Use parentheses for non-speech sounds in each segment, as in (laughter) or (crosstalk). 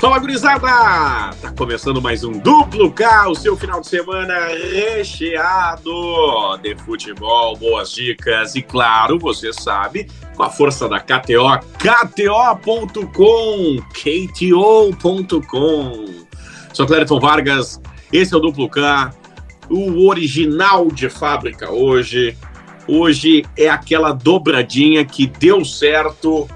Fala, gurizada! Tá começando mais um Duplo K, o seu final de semana recheado de futebol, boas dicas e, claro, você sabe, com a força da KTO, KTO.com, KTO.com. Sou Clériton Vargas, esse é o Duplo K, o original de fábrica hoje. Hoje é aquela dobradinha que deu certo.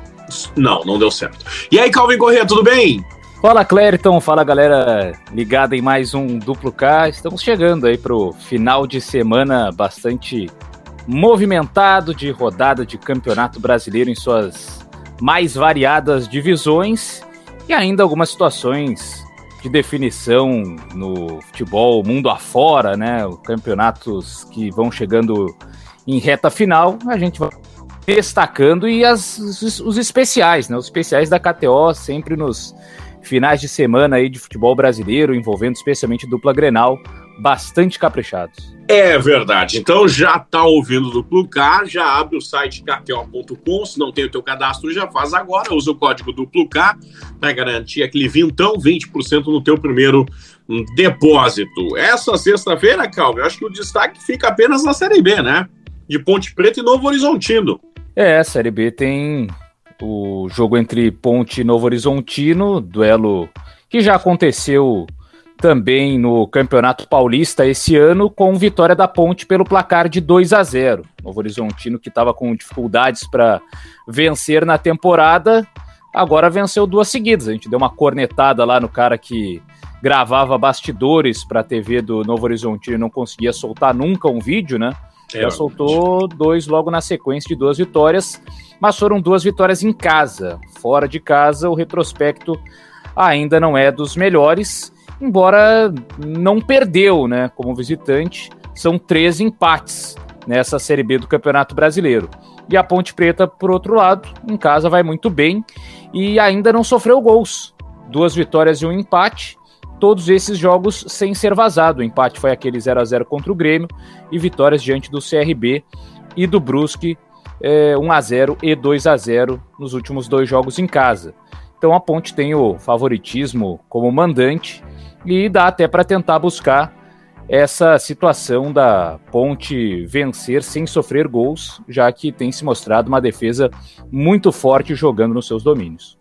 Não, não deu certo. E aí, Calvin Corrêa, tudo bem? Fala Clériton, fala galera ligada em mais um Duplo K. Estamos chegando aí pro final de semana bastante movimentado de rodada de campeonato brasileiro em suas mais variadas divisões e ainda algumas situações de definição no futebol mundo afora, né? Campeonatos que vão chegando em reta final, a gente vai destacando e as, os, os especiais, né? Os especiais da KTO sempre nos finais de semana aí de futebol brasileiro, envolvendo especialmente dupla Grenal, bastante caprichados. É verdade. Então já tá ouvindo do K, já abre o site kto.com, se não tem o teu cadastro, já faz agora, usa o código Duplo K para garantir aquele vintão, 20% no teu primeiro depósito. Essa sexta-feira, Calvin, acho que o destaque fica apenas na Série B, né? De Ponte Preta e Novo Horizontino. É, a Série B tem o jogo entre Ponte e Novo Horizontino, duelo que já aconteceu também no Campeonato Paulista esse ano, com vitória da Ponte pelo placar de 2 a 0. Novo Horizontino que estava com dificuldades para vencer na temporada, agora venceu duas seguidas. A gente deu uma cornetada lá no cara que gravava bastidores para a TV do Novo Horizontino e não conseguia soltar nunca um vídeo, né? É, Já soltou dois logo na sequência de duas vitórias mas foram duas vitórias em casa. Fora de casa, o retrospecto ainda não é dos melhores, embora não perdeu, né, como visitante. São três empates nessa Série B do Campeonato Brasileiro. E a Ponte Preta, por outro lado, em casa vai muito bem e ainda não sofreu gols. Duas vitórias e um empate. Todos esses jogos sem ser vazado. O empate foi aquele 0 a 0 contra o Grêmio e vitórias diante do CRB e do Brusque é, 1 a 0 e 2 a 0 nos últimos dois jogos em casa. Então a Ponte tem o favoritismo como mandante e dá até para tentar buscar essa situação da Ponte vencer sem sofrer gols, já que tem se mostrado uma defesa muito forte jogando nos seus domínios.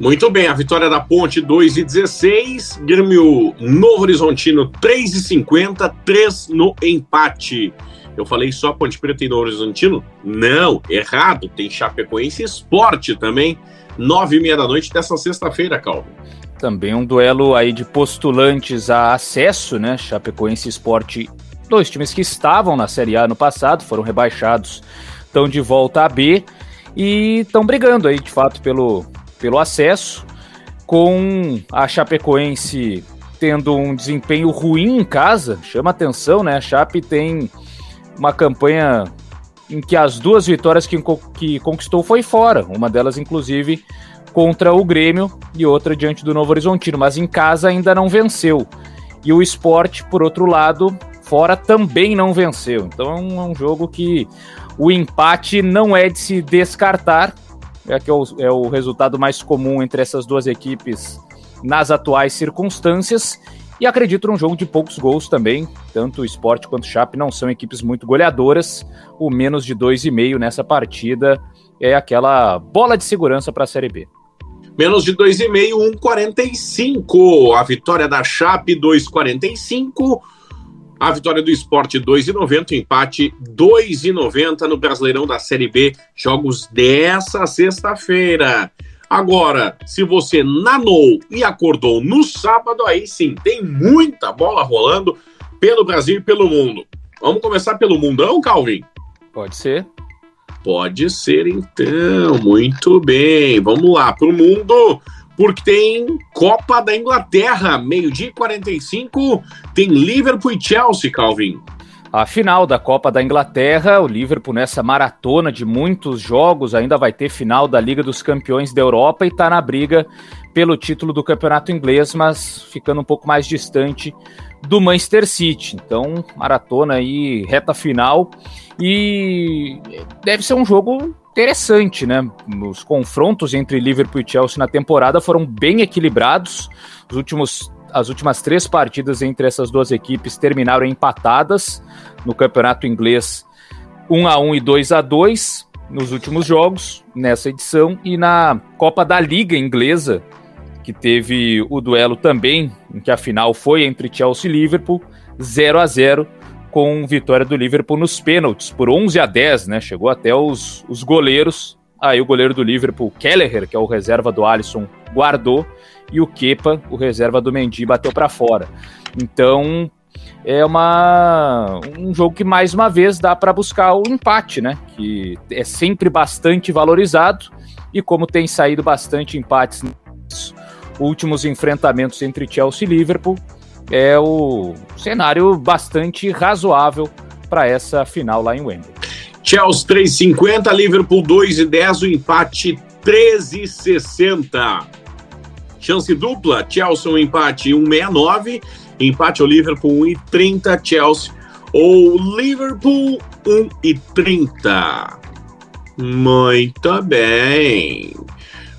Muito bem, a vitória da Ponte 2 e 16, Grêmio Novo Horizontino 3 e 50, 3 no empate. Eu falei só Ponte Preta e Novo Horizontino? Não, errado. Tem Chapecoense Esporte também, nove e meia da noite dessa sexta-feira, Calvin. Também um duelo aí de postulantes a acesso, né? Chapecoense Esporte, dois times que estavam na Série A no passado, foram rebaixados, estão de volta a B e estão brigando aí, de fato, pelo, pelo acesso, com a Chapecoense tendo um desempenho ruim em casa, chama atenção, né? A Chape tem uma campanha em que as duas vitórias que, que conquistou foi fora, uma delas, inclusive, contra o Grêmio e outra diante do Novo Horizontino, mas em casa ainda não venceu. E o esporte, por outro lado, fora também não venceu. Então é um, é um jogo que o empate não é de se descartar, é que é o, é o resultado mais comum entre essas duas equipes nas atuais circunstâncias. E acredito num jogo de poucos gols também. Tanto o Sport quanto o Chape não são equipes muito goleadoras. O menos de 2,5 nessa partida é aquela bola de segurança para a Série B. Menos de 2,5, 1,45. A vitória da Chape, 2,45. A vitória do Esporte 2,90, empate 2,90 no Brasileirão da Série B, jogos dessa sexta-feira. Agora, se você nanou e acordou no sábado, aí sim, tem muita bola rolando pelo Brasil e pelo mundo. Vamos começar pelo mundão, Calvin? Pode ser. Pode ser, então. Muito bem. Vamos lá, para o mundo, porque tem Copa da Inglaterra, meio-dia e 45, tem Liverpool e Chelsea, Calvin a final da Copa da Inglaterra. O Liverpool, nessa maratona de muitos jogos, ainda vai ter final da Liga dos Campeões da Europa e está na briga pelo título do campeonato inglês, mas ficando um pouco mais distante do Manchester City. Então, maratona aí, reta final. E deve ser um jogo interessante, né? Os confrontos entre Liverpool e Chelsea na temporada foram bem equilibrados. Os últimos, as últimas três partidas entre essas duas equipes terminaram empatadas no campeonato inglês 1 a 1 e 2 a 2 nos últimos jogos nessa edição e na Copa da Liga inglesa que teve o duelo também, em que a final foi entre Chelsea e Liverpool, 0 a 0 com vitória do Liverpool nos pênaltis, por 11 a 10, né? Chegou até os, os goleiros. Aí o goleiro do Liverpool, Kelleher, que é o reserva do Alisson, guardou, e o Kepa, o reserva do Mendy, bateu para fora. Então, é uma, um jogo que mais uma vez dá para buscar o empate, né? Que é sempre bastante valorizado e como tem saído bastante empates últimos enfrentamentos entre Chelsea e Liverpool, é o cenário bastante razoável para essa final lá em Wembley. Chelsea 3,50, Liverpool 2,10, o empate 13,60. Chance dupla, Chelsea um empate 1,69, empate ao Liverpool 1,30, Chelsea ou Liverpool 1,30. Muito bem.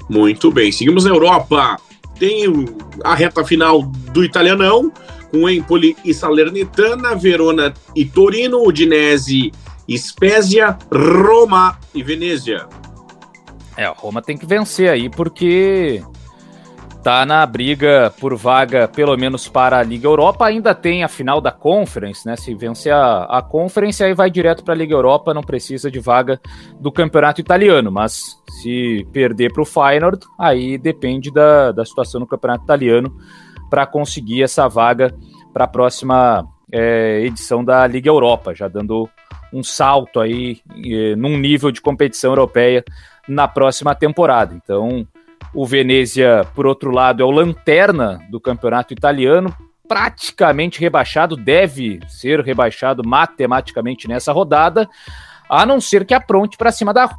Muito bem. Seguimos na Europa. Tem a reta final do italianão, com Empoli e Salernitana, Verona e Torino, Udinese, Spezia, Roma e Venezia. É, Roma tem que vencer aí, porque tá na briga por vaga, pelo menos para a Liga Europa. Ainda tem a final da Conference, né? Se vencer a, a Conference, aí vai direto para a Liga Europa, não precisa de vaga do campeonato italiano. Mas se perder para o Feyenoord, aí depende da, da situação no campeonato italiano para conseguir essa vaga para a próxima é, edição da Liga Europa, já dando um salto aí é, num nível de competição europeia na próxima temporada. Então, o Venezia, por outro lado, é o lanterna do campeonato italiano, praticamente rebaixado, deve ser rebaixado matematicamente nessa rodada, a não ser que apronte para cima da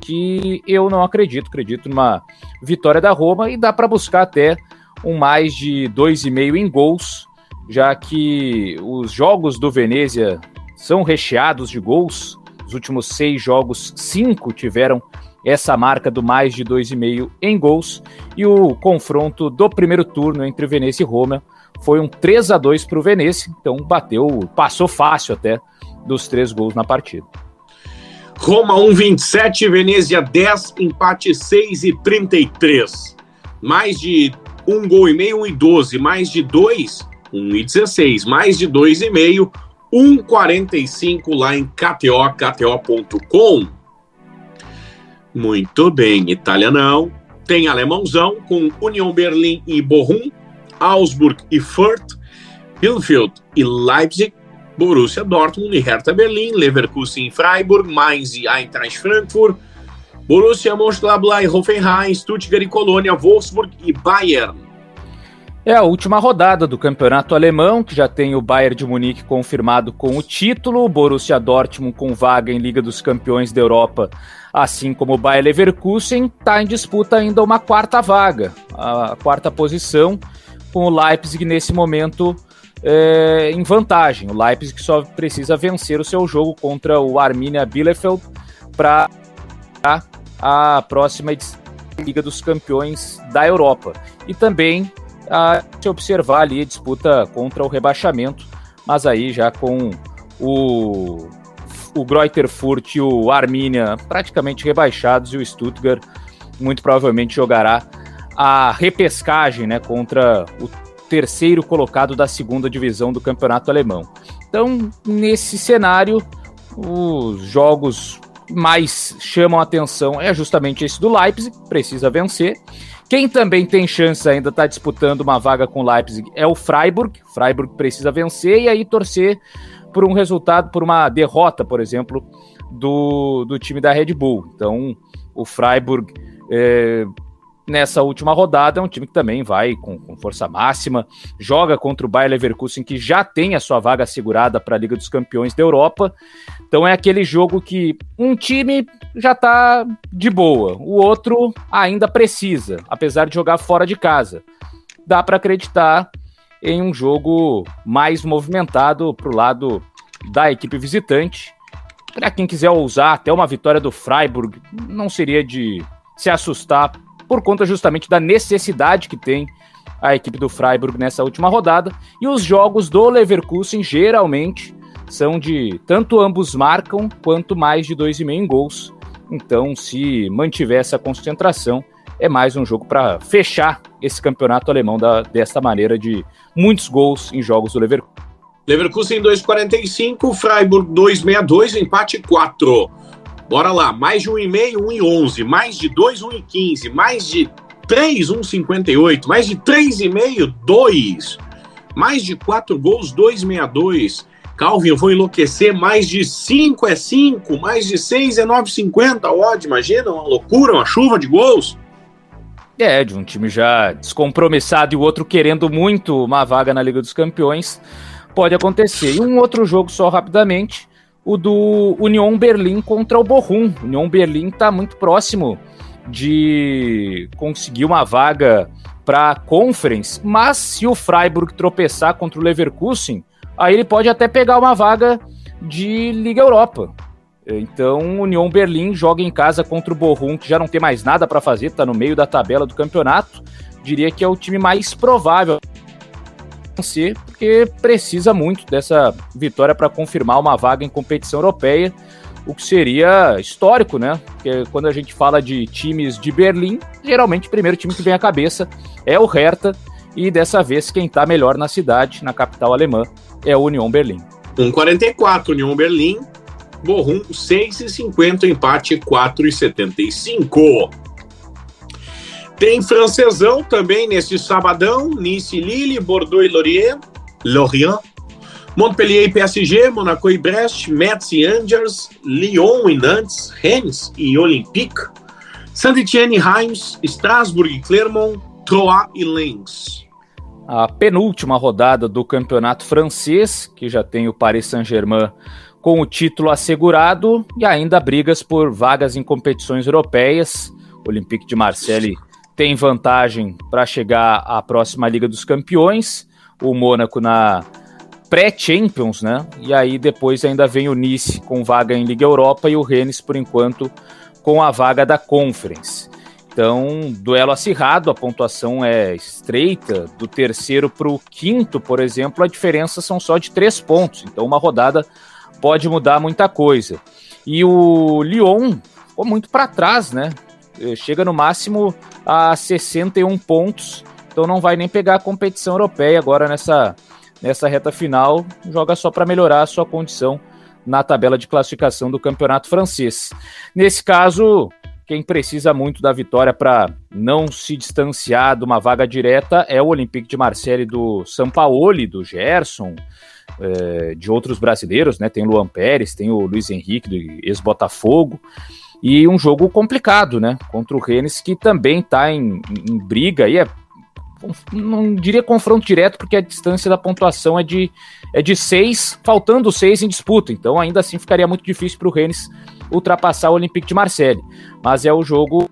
que eu não acredito, acredito numa vitória da Roma e dá para buscar até um mais de 2,5 em gols, já que os jogos do Venezia são recheados de gols. Os últimos seis jogos, cinco tiveram essa marca do mais de 2,5 em gols. E o confronto do primeiro turno entre Veneza e Roma foi um 3 a 2 para o Veneza, então bateu, passou fácil até dos três gols na partida. Roma 1,27, Venezia 10, empate 6 e 33. Mais de um gol e meio, 1 e 12, mais de 2, 1 e 16, mais de 2,5, 1,45 lá em KTO, KTO.com. Muito bem, italianão. Tem alemãozão com Union Berlim e Bochum, Augsburg e Fürth, Bielefeld e Leipzig, Borussia Dortmund e Hertha Berlim, Leverkusen e Freiburg, Mainz e Eintracht Frankfurt, Borussia Mönchengladbach e Hoffenheim, Stuttgart e Colônia, Wolfsburg e Bayern. É a última rodada do campeonato alemão, que já tem o Bayern de Munique confirmado com o título, Borussia Dortmund com vaga em Liga dos Campeões da Europa, assim como o Bayer Leverkusen, está em disputa ainda uma quarta vaga, a quarta posição, com o Leipzig nesse momento é, em vantagem. O Leipzig só precisa vencer o seu jogo contra o Arminia Bielefeld para a próxima Liga dos Campeões da Europa. E também a se observar ali a disputa contra o rebaixamento, mas aí já com o, o Greuther Furt e o Arminia praticamente rebaixados e o Stuttgart muito provavelmente jogará a repescagem né, contra o terceiro colocado da segunda divisão do campeonato alemão. Então, nesse cenário, os jogos mais chamam a atenção é justamente esse do Leipzig, precisa vencer. Quem também tem chance ainda está disputando uma vaga com o Leipzig é o Freiburg. Freiburg precisa vencer e aí torcer por um resultado, por uma derrota, por exemplo, do, do time da Red Bull. Então, o Freiburg é, nessa última rodada é um time que também vai com, com, força máxima, joga contra o Bayer Leverkusen, que já tem a sua vaga assegurada para a Liga dos Campeões da Europa. Então é aquele jogo que um time já tá de boa. O outro ainda precisa, apesar de jogar fora de casa. Dá para acreditar em um jogo mais movimentado para o lado da equipe visitante. Para quem quiser ousar, até uma vitória do Freiburg não seria de se assustar por conta justamente da necessidade que tem a equipe do Freiburg nessa última rodada. E os jogos do Leverkusen geralmente são de tanto ambos marcam quanto mais de 2,5 em gols. Então, se mantiver essa concentração, é mais um jogo para fechar esse campeonato alemão da, desta maneira de muitos gols em jogos do Leverkusen. Leverkusen 2,45, Freiburg 2,62, empate 4. Bora lá, mais de 1,5, 1,11, mais de 2, 1,15, mais de 3, 1,58, mais de 3,5, 2. Mais de 4 gols, 2,62. Calvin, eu vou enlouquecer. Mais de 5 é 5, mais de 6 é 9,50. Odd, imagina, uma loucura, uma chuva de gols. É, de um time já descompromissado e o outro querendo muito uma vaga na Liga dos Campeões, pode acontecer. E um outro jogo só rapidamente, o do Union Berlim contra o Bochum. O Union Berlim está muito próximo de conseguir uma vaga para a Conference, mas se o Freiburg tropeçar contra o Leverkusen, aí ele pode até pegar uma vaga de Liga Europa. Então, o Union Berlim joga em casa contra o Bochum, que já não tem mais nada para fazer, está no meio da tabela do campeonato. Diria que é o time mais provável vencer, porque precisa muito dessa vitória para confirmar uma vaga em competição europeia, o que seria histórico, né? Porque quando a gente fala de times de Berlim, geralmente o primeiro time que vem à cabeça é o Hertha, e dessa vez quem está melhor na cidade, na capital alemã, é o Union Berlim. 1,44 Union Berlim, Borrum 6,50, empate 4,75. Tem francesão também nesse sabadão, Nice Lille, Bordeaux e Lorient, Lorient, Montpellier e PSG, Monaco e Brest, Metz e Angers, Lyon e Nantes, Rennes e Olympique, Saint-Étienne e Reims, Strasbourg e Clermont, Troyes e Lens. A penúltima rodada do campeonato francês, que já tem o Paris Saint-Germain com o título assegurado e ainda brigas por vagas em competições europeias. O Olympique de Marseille tem vantagem para chegar à próxima Liga dos Campeões, o Mônaco na pré-Champions, né? E aí depois ainda vem o Nice com vaga em Liga Europa e o Rennes, por enquanto, com a vaga da Conference. Então, duelo acirrado, a pontuação é estreita. Do terceiro para o quinto, por exemplo, a diferença são só de três pontos. Então, uma rodada pode mudar muita coisa. E o Lyon ficou muito para trás, né? Eh, chega no máximo a 61 pontos, então não vai nem pegar a competição europeia agora nessa, nessa reta final. Joga só para melhorar a sua condição na tabela de classificação do campeonato francês. Nesse caso, quem precisa muito da vitória para não se distanciar de uma vaga direta é o Olympique de Marseille do Sampaoli, do Gerson, é, de outros brasileiros, né? Tem o Luan Pérez, tem o Luiz Henrique, do ex-Botafogo. E um jogo complicado, né? Contra o Rennes, que também está em, em, briga e é. Não diria confronto direto, porque a distância da pontuação é de, é de seis, faltando seis em disputa. Então, ainda assim, ficaria muito difícil para o Rennes ultrapassar o Olympique de Marseille. Mas é o jogo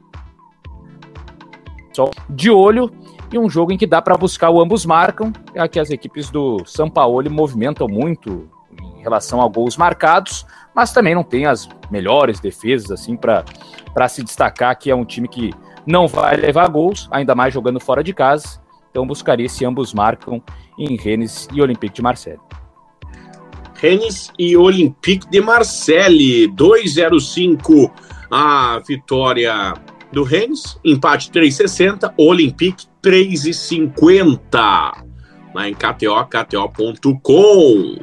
só de olho e um jogo em que dá para buscar o ambos marcam, é que as equipes do São Paulo movimentam muito em relação a gols marcados, mas também não tem as melhores defesas assim para se destacar que é um time que não vai levar gols, ainda mais jogando fora de casa. Então buscaria se ambos marcam em Rennes e Olympique de Marseille. Rennes e Olympique de Marseille, 2-0-5 a vitória do Rennes, empate 3,60, Olympique 3,50. Lá em KTO, KTO.com.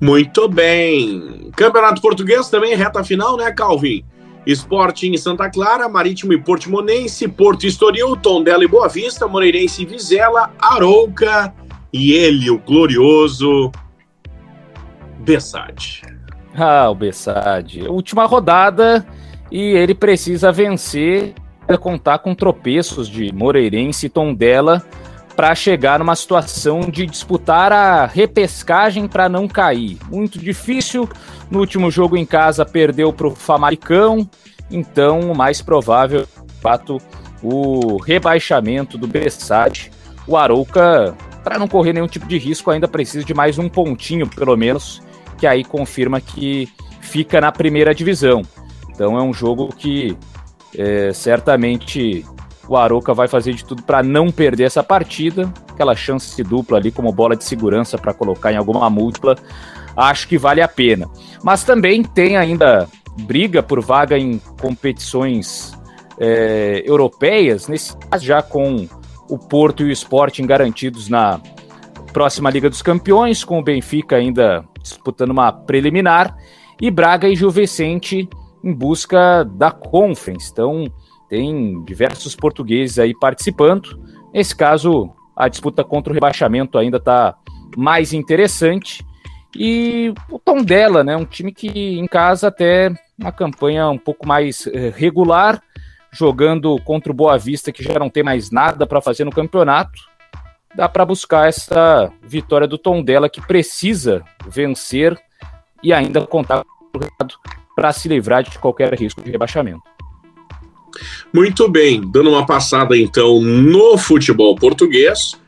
Muito bem. Campeonato Português também, reta final, né, Calvin? Esporte em Santa Clara, Marítimo e Portimonense, Porto Estoril, Tondela e Boa Vista, Moreirense e Vizela, Arouca e ele, o glorioso Bessade. Ah, o Bessade. Última rodada e ele precisa vencer, contar com tropeços de Moreirense e Tondela para chegar numa situação de disputar a repescagem para não cair. Muito difícil. No último jogo em casa perdeu para o Famalicão, então o mais provável, de fato, o rebaixamento do Bessade. O Arouca, para não correr nenhum tipo de risco, ainda precisa de mais um pontinho, pelo menos, que aí confirma que fica na primeira divisão. Então é um jogo que é, certamente o Aroca vai fazer de tudo para não perder essa partida. Aquela chance dupla ali como bola de segurança para colocar em alguma múltipla, acho que vale a pena. Mas também tem ainda briga por vaga em competições é, europeias, nesse caso já com o Porto e o Sporting garantidos na próxima Liga dos Campeões, com o Benfica ainda disputando uma preliminar, e Braga e Gil Vicente em busca da Conference. Então, tem diversos portugueses aí participando. Nesse caso, a disputa contra o rebaixamento ainda está mais interessante. E o tom dela, né? Um time que em casa até uma campanha um pouco mais eh, regular, jogando contra o Boa Vista, que já não tem mais nada para fazer no campeonato. Dá para buscar essa vitória do tom dela que precisa vencer e ainda contar para se livrar de qualquer risco de rebaixamento. Muito bem, dando uma passada então no futebol português.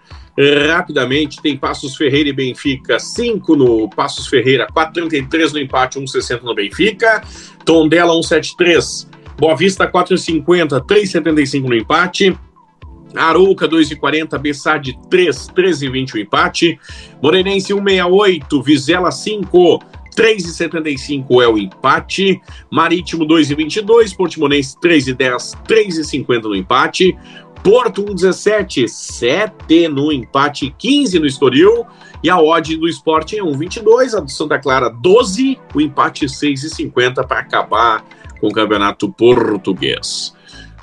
Rapidamente, tem Passos Ferreira e Benfica, 5 no Passos Ferreira, 4,33 no empate, 1,60 no Benfica. Tondela, 1,73. Boa Vista, 4,50, 3,75 no empate. Arouca 2,40, Bessade 3, 13,20 o empate. Morenense 1,68, Vizela 5, 3,75 é o empate. Marítimo 2,22. Portimonense 3,10. 3,50 no empate. Porto 1,17. 7 no empate. 15 no Estoril. E a odd do esporte é 1,22. A do Santa Clara 12. O empate 6,50 para acabar com o campeonato português.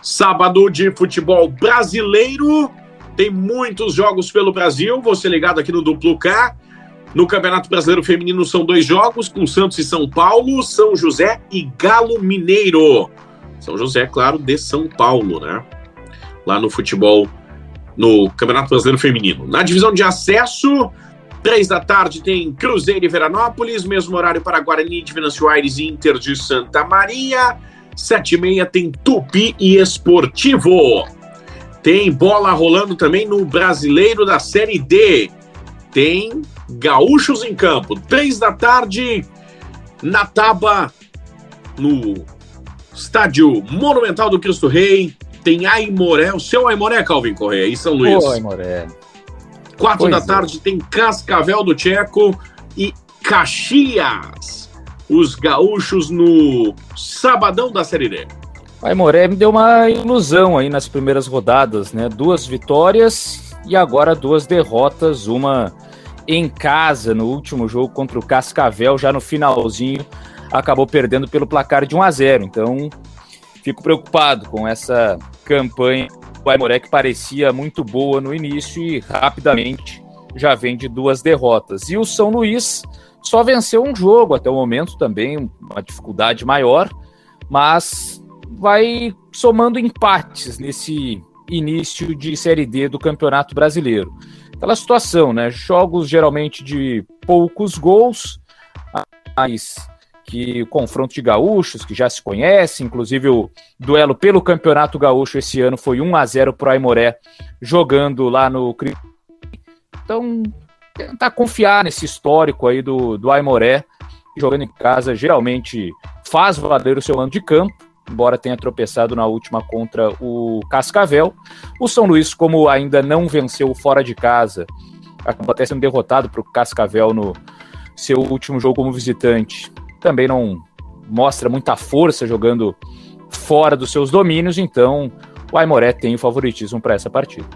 Sábado de futebol brasileiro. Tem muitos jogos pelo Brasil. Você ligado aqui no Duplo K. No Campeonato Brasileiro Feminino são dois jogos, com Santos e São Paulo, São José e Galo Mineiro. São José, claro, de São Paulo, né? Lá no futebol, no Campeonato Brasileiro Feminino. Na divisão de acesso, três da tarde tem Cruzeiro e Veranópolis, mesmo horário para Guarani de Venâncio Aires e Inter de Santa Maria. Sete e meia tem Tupi e Esportivo. Tem bola rolando também no Brasileiro da Série D. Tem Gaúchos em Campo, três da tarde, na Taba, no estádio Monumental do Cristo Rei. Tem Aimoré, o seu Aimoré, Calvin Correia, em São Luís. Ô, Aimoré. Quatro pois da é. tarde tem Cascavel do Tcheco e Caxias. Os gaúchos no sabadão da Série D. Aimoré me deu uma ilusão aí nas primeiras rodadas, né? Duas vitórias e agora duas derrotas, uma em casa no último jogo contra o Cascavel, já no finalzinho, acabou perdendo pelo placar de 1 a 0. Então, fico preocupado com essa campanha. O Aimoré que parecia muito boa no início e rapidamente já vem de duas derrotas. E o São Luís só venceu um jogo até o momento também, uma dificuldade maior, mas vai somando empates nesse início de Série D do Campeonato Brasileiro aquela situação, né? Jogos geralmente de poucos gols, mas que o confronto de gaúchos, que já se conhece, inclusive o duelo pelo Campeonato Gaúcho esse ano foi 1 a 0 pro Aimoré, jogando lá no Então, tentar confiar nesse histórico aí do, do Aimoré, jogando em casa, geralmente faz valer o seu ano de campo, embora tenha tropeçado na última contra o Cascavel. O São Luís, como ainda não venceu fora de casa, acabou até sendo derrotado para o Cascavel no seu último jogo como visitante. Também não mostra muita força jogando fora dos seus domínios, então o Aimoré tem o favoritismo para essa partida.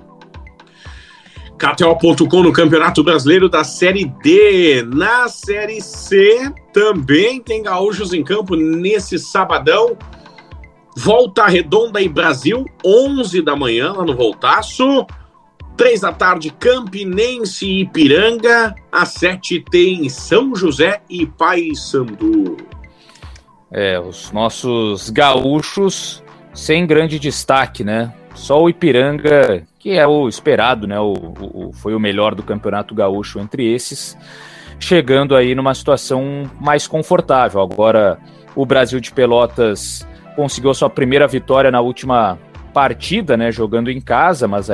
KTO.com no Campeonato Brasileiro da Série D. Na Série C também tem gaúchos em campo nesse sabadão. Volta Redonda e Brasil, 11 da manhã, lá no Voltaço. 3 da tarde, Campinense e Ipiranga. Às 7 tem São José e Paysandu. É, os nossos gaúchos sem grande destaque, né? Só o Ipiranga, que é o esperado, né? O, o, foi o melhor do campeonato gaúcho entre esses, chegando aí numa situação mais confortável. Agora, o Brasil de Pelotas conseguiu a sua primeira vitória na última partida, né? Jogando em casa, mas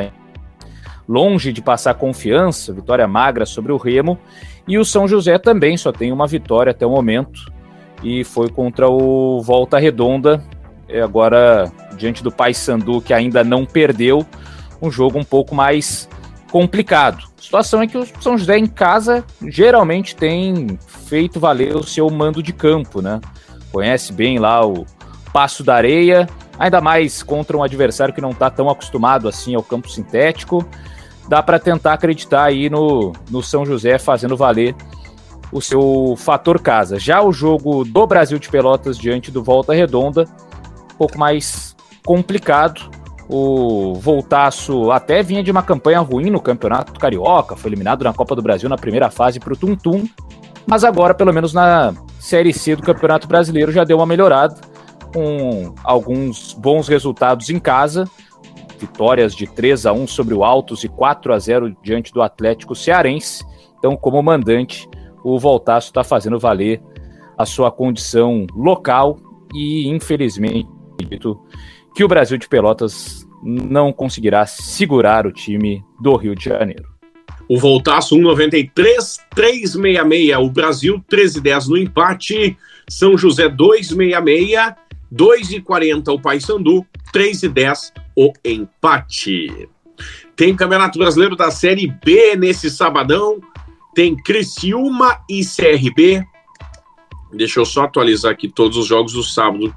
longe de passar confiança, vitória magra sobre o Remo. E o São José também só tem uma vitória até o momento e foi contra o Volta Redonda. Agora, diante do Paysandu, que ainda não perdeu, um jogo um pouco mais complicado. A situação é que o São José em casa geralmente tem feito valer o seu mando de campo, né? Conhece bem lá o Passo da Areia, ainda mais contra um adversário que não está tão acostumado assim ao campo sintético. Dá para tentar acreditar aí no, no São José fazendo valer o seu fator casa. Já o jogo do Brasil de Pelotas diante do Volta Redonda, um pouco mais complicado. O Voltaço até vinha de uma campanha ruim no Campeonato Carioca, foi eliminado na Copa do Brasil na primeira fase para o Tum Tum, mas agora, pelo menos na Série C do Campeonato Brasileiro, já deu uma melhorada, com alguns bons resultados em casa, vitórias de 3 a 1 sobre o Altos e 4 a 0 diante do Atlético Cearense. Então, como mandante, o Voltaço está fazendo valer a sua condição local e, infelizmente, que o Brasil de Pelotas não conseguirá segurar o time do Rio de Janeiro. O Voltaço 1,93, 3,66. O Brasil 13,10 no empate. São José 2,66, 2,40 o Paysandu, 3,10 o empate. Tem Campeonato Brasileiro da Série B nesse sabadão tem Criciúma e CRB. Deixa eu só atualizar aqui todos os jogos do sábado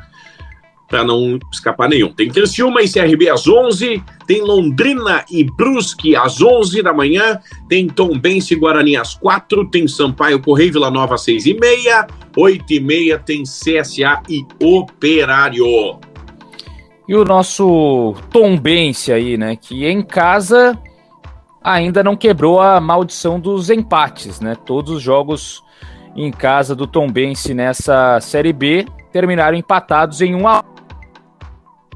para não escapar nenhum. Tem Criciúma e CRB às 11, tem Londrina e Brusque às 11 da manhã, tem Tombense e Guarani às 4, tem Sampaio Correio Vila Nova às 6 e meia, 8 e meia tem CSA e Operário. E o nosso Tombense aí, né, que em casa ainda não quebrou a maldição dos empates, né? Todos os jogos em casa do Tombense nessa Série B terminaram empatados em 1 a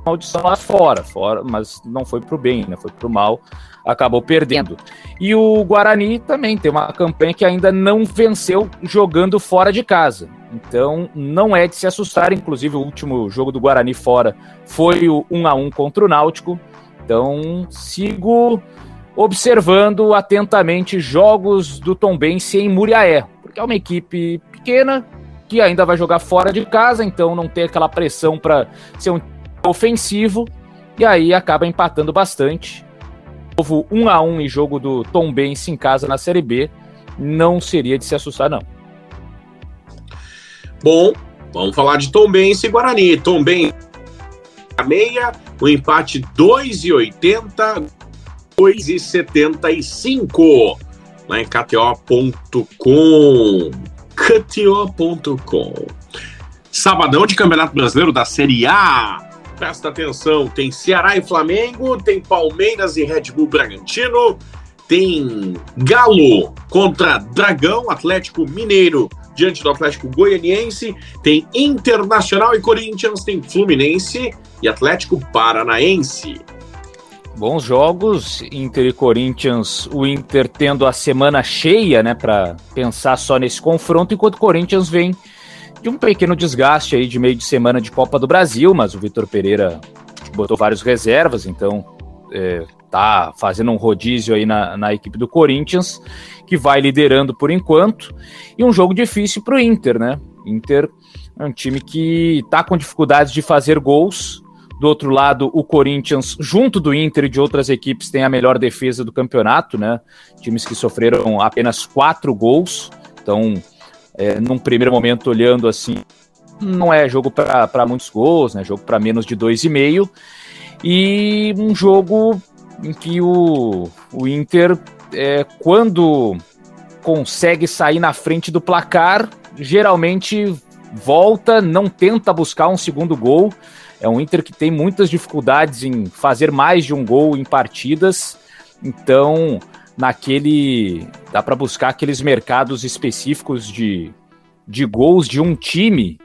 maldição lá fora, fora, mas não foi pro bem, né? Foi pro mal, acabou perdendo. E o Guarani também tem uma campanha que ainda não venceu jogando fora de casa. Então não é de se assustar, inclusive o último jogo do Guarani fora foi o 1 a 1 contra o Náutico. Então sigo observando atentamente jogos do Tombense em Muriaé, porque é uma equipe pequena que ainda vai jogar fora de casa, então não tem aquela pressão para ser um ofensivo e aí acaba empatando bastante. Novo 1 a 1 em jogo do Tombense em casa na Série B, não seria de se assustar não. Bom, vamos falar de Tombense e Guarani. Tombense a meia, o empate 2,80 2,75 lá em KTO.com. KTO.com. Sabadão de Campeonato Brasileiro da Série A. Presta atenção, tem Ceará e Flamengo, tem Palmeiras e Red Bull Bragantino, tem Galo contra Dragão, Atlético Mineiro diante do Atlético Goianiense, tem Internacional e Corinthians, tem Fluminense e Atlético Paranaense. Bons jogos, Inter e Corinthians, o Inter tendo a semana cheia, né, para pensar só nesse confronto, enquanto o Corinthians vem de um pequeno desgaste aí de meio de semana de Copa do Brasil, mas o Vitor Pereira botou vários reservas, então é, tá fazendo um rodízio aí na, na equipe do Corinthians, que vai liderando por enquanto, e um jogo difícil para o Inter, né? Inter é um time que tá com dificuldades de fazer gols, do outro lado, o Corinthians, junto do Inter e de outras equipes, tem a melhor defesa do campeonato, né? Times que sofreram apenas quatro gols. Então, é, num primeiro momento, olhando assim, não é jogo para muitos gols, né? Jogo para menos de dois e meio. E um jogo em que o, o Inter, é, quando consegue sair na frente do placar, geralmente volta, não tenta buscar um segundo gol é um Inter que tem muitas dificuldades em fazer mais de um gol em partidas. Então, naquele. dá para buscar aqueles mercados específicos de, de gols de um time.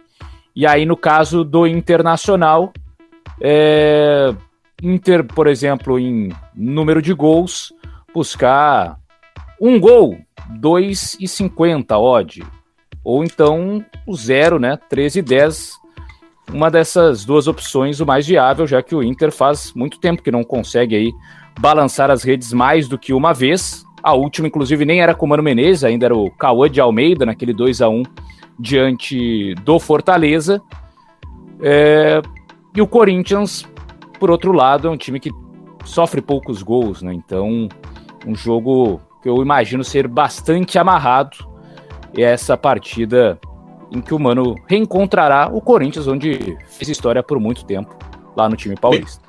E aí, no caso do Internacional, é, Inter, por exemplo, em número de gols, buscar um gol, 2,50 odd. Ou então o zero, né? 13,10. Uma dessas duas opções, o mais viável, já que o Inter faz muito tempo que não consegue aí balançar as redes mais do que uma vez. A última, inclusive, nem era com o Mano Menezes, ainda era o Cauã de Almeida, naquele 2 a 1 diante do Fortaleza. É... E o Corinthians, por outro lado, é um time que sofre poucos gols, né? Então, um jogo que eu imagino ser bastante amarrado. E é essa partida em que o Mano reencontrará o Corinthians, onde fez história por muito tempo lá no time paulista.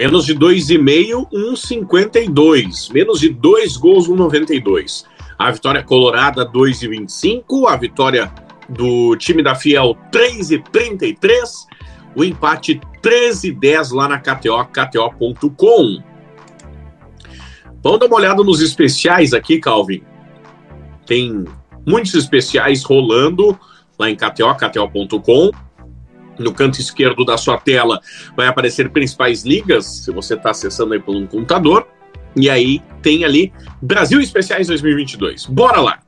Menos de 2,5, 1,52. Menos de 2 gols, 1,92. A vitória colorada, 2,25. A vitória do time da Fiel, 3,33. O empate, 13,10 lá na KTO, KTO.com. Vamos dar uma olhada nos especiais aqui, Calvin. Tem muitos especiais rolando lá em KTO, KTO.com. No canto esquerdo da sua tela vai aparecer principais ligas, se você está acessando aí por um computador. E aí tem ali Brasil Especiais 2022. Bora lá!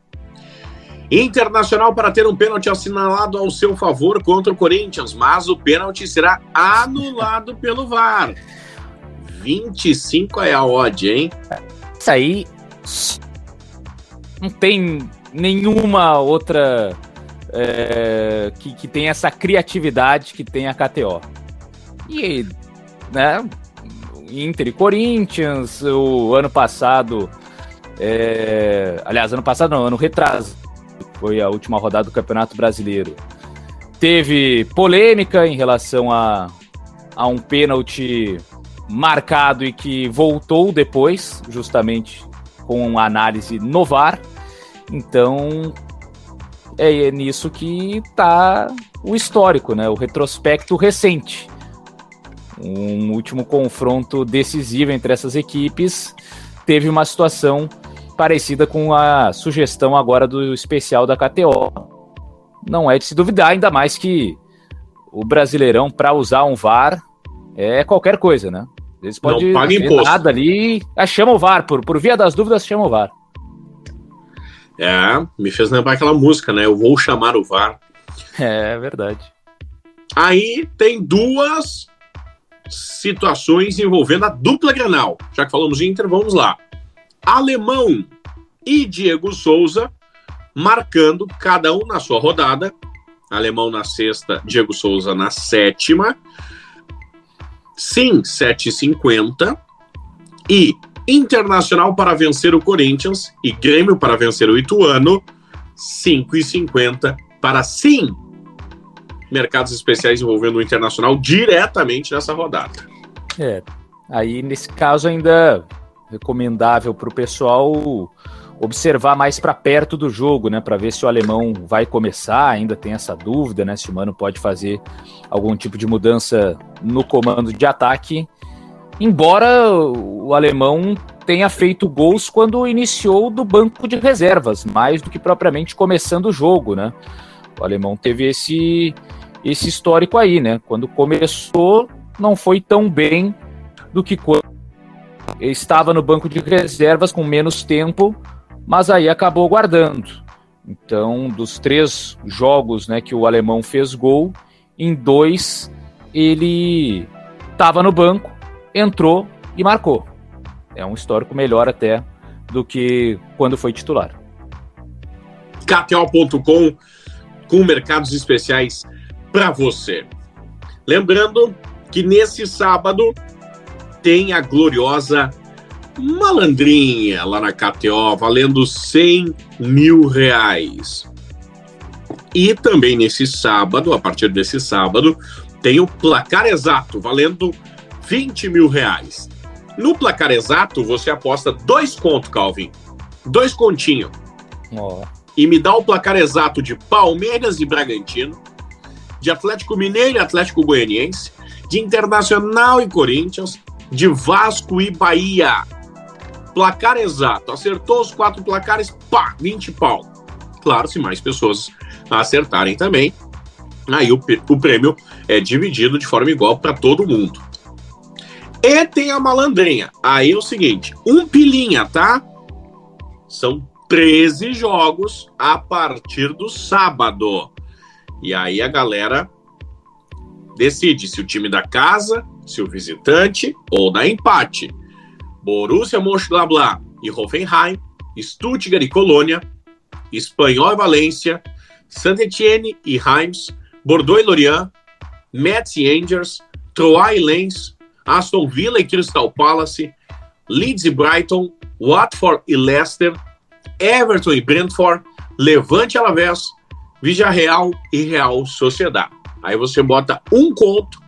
Internacional para ter um pênalti assinalado ao seu favor contra o Corinthians, mas o pênalti será anulado pelo VAR. 25 é a odd, hein? Isso aí não tem nenhuma outra é, que, que tem essa criatividade que tem a KTO. E, né, Inter e Corinthians, o ano passado, é, aliás, ano passado não, ano retrasado, foi a última rodada do Campeonato Brasileiro. Teve polêmica em relação a, a um pênalti marcado e que voltou depois, justamente com análise no VAR. Então, é nisso que está o histórico, né? O retrospecto recente. Um último confronto decisivo entre essas equipes teve uma situação parecida com a sugestão agora do especial da KTO. Não é de se duvidar, ainda mais que o Brasileirão, para usar um VAR, é qualquer coisa, né? Eles podem não paga imposto. nada ali, ah, chama o VAR, por, por via das dúvidas, chama o VAR. É, me fez lembrar aquela música, né? Eu vou chamar o VAR. É verdade. Aí tem duas situações envolvendo a dupla Granal. Já que falamos de Inter, vamos lá. Alemão e Diego Souza marcando cada um na sua rodada. Alemão na sexta, Diego Souza na sétima. Sim, 7,50. E Internacional para vencer o Corinthians e Grêmio para vencer o Ituano, 5,50 para sim. Mercados especiais envolvendo o Internacional diretamente nessa rodada. É, aí nesse caso ainda recomendável para o pessoal observar mais para perto do jogo, né, para ver se o alemão vai começar, ainda tem essa dúvida, né, se o Mano pode fazer algum tipo de mudança no comando de ataque. Embora o alemão tenha feito gols quando iniciou do banco de reservas, mais do que propriamente começando o jogo, né? O alemão teve esse esse histórico aí, né? Quando começou, não foi tão bem do que quando estava no banco de reservas com menos tempo, mas aí acabou guardando. Então, dos três jogos né, que o alemão fez gol, em dois ele estava no banco, entrou e marcou. É um histórico melhor até do que quando foi titular. KTO.com com mercados especiais para você. Lembrando que nesse sábado tem a gloriosa malandrinha lá na KTO, valendo 100 mil reais. E também nesse sábado, a partir desse sábado, tem o placar exato, valendo 20 mil reais. No placar exato, você aposta dois contos, Calvin. Dois continhos. Oh. E me dá o placar exato de Palmeiras e Bragantino, de Atlético Mineiro e Atlético Goianiense, de Internacional e Corinthians, de Vasco e Bahia. Placar exato. Acertou os quatro placares, pá, 20 pau. Claro, se mais pessoas acertarem também, aí o, o prêmio é dividido de forma igual para todo mundo. E tem a malandrinha. Aí é o seguinte: um pilinha, tá? São 13 jogos a partir do sábado. E aí a galera decide se o time da casa, se o visitante ou da empate. Borussia Mönchengladbach e Hoffenheim, Stuttgart e Colônia, Espanhol e Valência, Saint-Étienne e Reims, Bordeaux e Lorient, Metz e Angers, Troyes e Lens, Aston Villa e Crystal Palace, Leeds e Brighton, Watford e Leicester, Everton e Brentford, Levante e Alavés, Villarreal e Real Sociedade. Aí você bota um conto,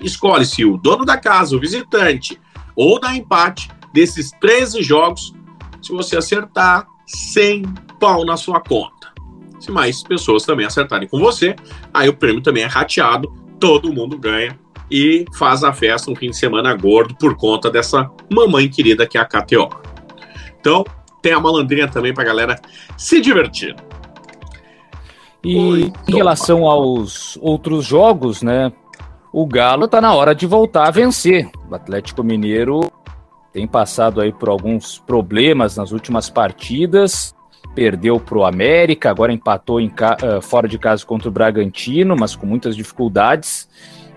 escolhe se o dono da casa, o visitante ou da empate desses 13 jogos, se você acertar, 100 pau na sua conta. Se mais pessoas também acertarem com você, aí o prêmio também é rateado, todo mundo ganha e faz a festa um fim de semana gordo por conta dessa mamãe querida que é a KTO. Então, tem a malandrinha também pra galera se divertir. E Oi, em relação aos outros jogos, né? O Galo tá na hora de voltar a vencer. O Atlético Mineiro tem passado aí por alguns problemas nas últimas partidas. Perdeu para o América, agora empatou em uh, fora de casa contra o Bragantino, mas com muitas dificuldades.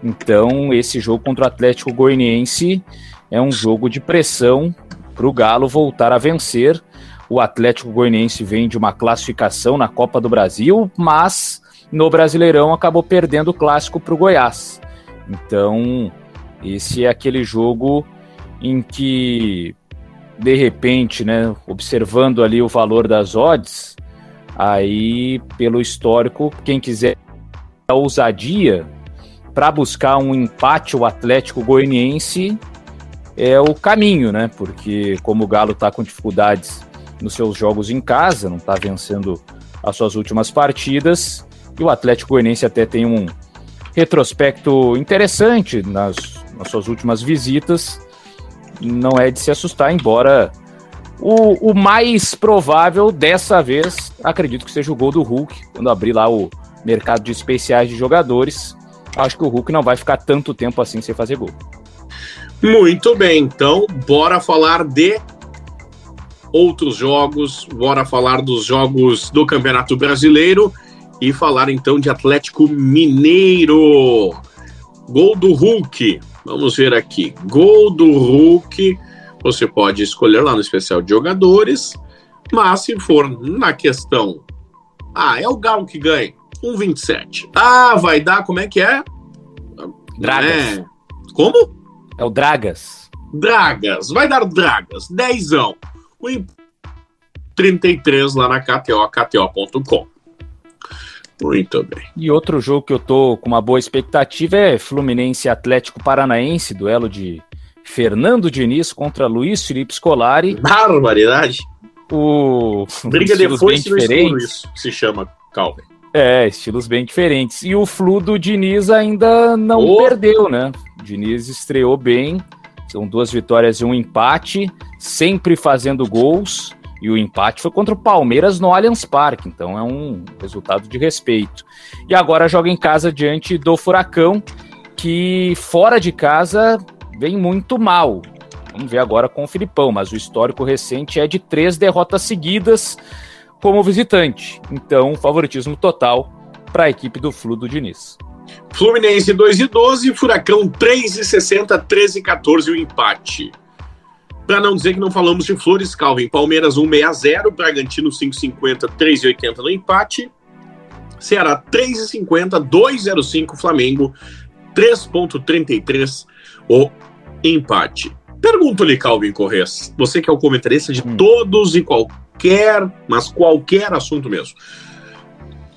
Então, esse jogo contra o Atlético Goianiense é um jogo de pressão para o Galo voltar a vencer. O Atlético Goianiense vem de uma classificação na Copa do Brasil, mas no Brasileirão acabou perdendo o clássico para o Goiás. Então, esse é aquele jogo em que, de repente, né, observando ali o valor das odds, aí, pelo histórico, quem quiser a ousadia para buscar um empate o Atlético Goianiense é o caminho, né? Porque como o Galo está com dificuldades nos seus jogos em casa, não está vencendo as suas últimas partidas, e o Atlético Goianiense até tem um retrospecto interessante nas, nas suas últimas visitas, não é de se assustar, embora o, o, mais provável dessa vez, acredito que seja o gol do Hulk, quando abrir lá o mercado de especiais de jogadores acho que o Hulk não vai ficar tanto tempo assim sem fazer gol. Muito bem, então bora falar de outros jogos, bora falar dos jogos do Campeonato Brasileiro e falar então de Atlético Mineiro. Gol do Hulk. Vamos ver aqui. Gol do Hulk. Você pode escolher lá no especial de jogadores, mas se for na questão, ah, é o Galo que ganha. 1,27. Ah, vai dar, como é que é? Dragas. É. Como? É o Dragas. Dragas, vai dar Dragas. Dezão. O 33 lá na KTO, KTO.com. Muito bem. E outro jogo que eu tô com uma boa expectativa é Fluminense Atlético Paranaense, duelo de Fernando Diniz contra Luiz Felipe Scolari. Barbaridade. O Briga depois no isso se chama Calvin. É, estilos bem diferentes. E o Flu do Diniz ainda não oh. perdeu, né? O Diniz estreou bem, são duas vitórias e um empate, sempre fazendo gols. E o empate foi contra o Palmeiras no Allianz Parque, então é um resultado de respeito. E agora joga em casa diante do Furacão, que fora de casa vem muito mal. Vamos ver agora com o Filipão, mas o histórico recente é de três derrotas seguidas como visitante. Então, favoritismo total para a equipe do Flu do Diniz. Fluminense 2 e 12, Furacão 3 e 60, 13 e 14 o empate. Para não dizer que não falamos de Flores, Calvin, Palmeiras 1,60, Bragantino 5,50, 3,80 no empate. Ceará 3,50, 2,05 Flamengo, 3,33 o empate. Pergunto-lhe, Calvin Corres, você que é o comentarista de hum. todos e qualquer qualquer, mas qualquer assunto mesmo.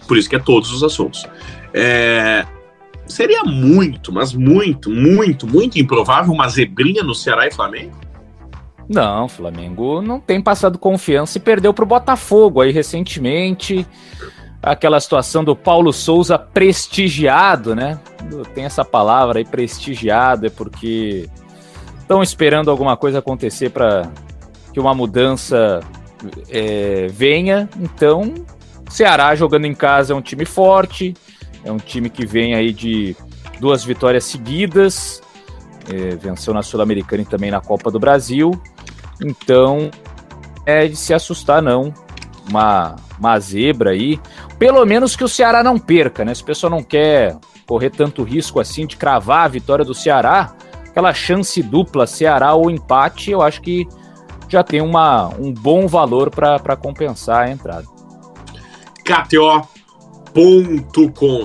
Por isso que é todos os assuntos. É, seria muito, mas muito, muito, muito improvável uma zebrinha no Ceará e Flamengo? Não, Flamengo não tem passado confiança e perdeu para o Botafogo aí recentemente. Aquela situação do Paulo Souza prestigiado, né? Tem essa palavra aí, prestigiado, é porque estão esperando alguma coisa acontecer para que uma mudança é, venha. Então, Ceará jogando em casa é um time forte, é um time que vem aí de duas vitórias seguidas. é, venceu na Sul-Americana e também na Copa do Brasil. Então, é de se assustar, não. Uma, uma zebra aí. Pelo menos que o Ceará não perca, né? Se o pessoal não quer correr tanto risco assim de cravar a vitória do Ceará, aquela chance dupla Ceará ou empate, eu acho que já tem uma, um bom valor para compensar a entrada. KTO.com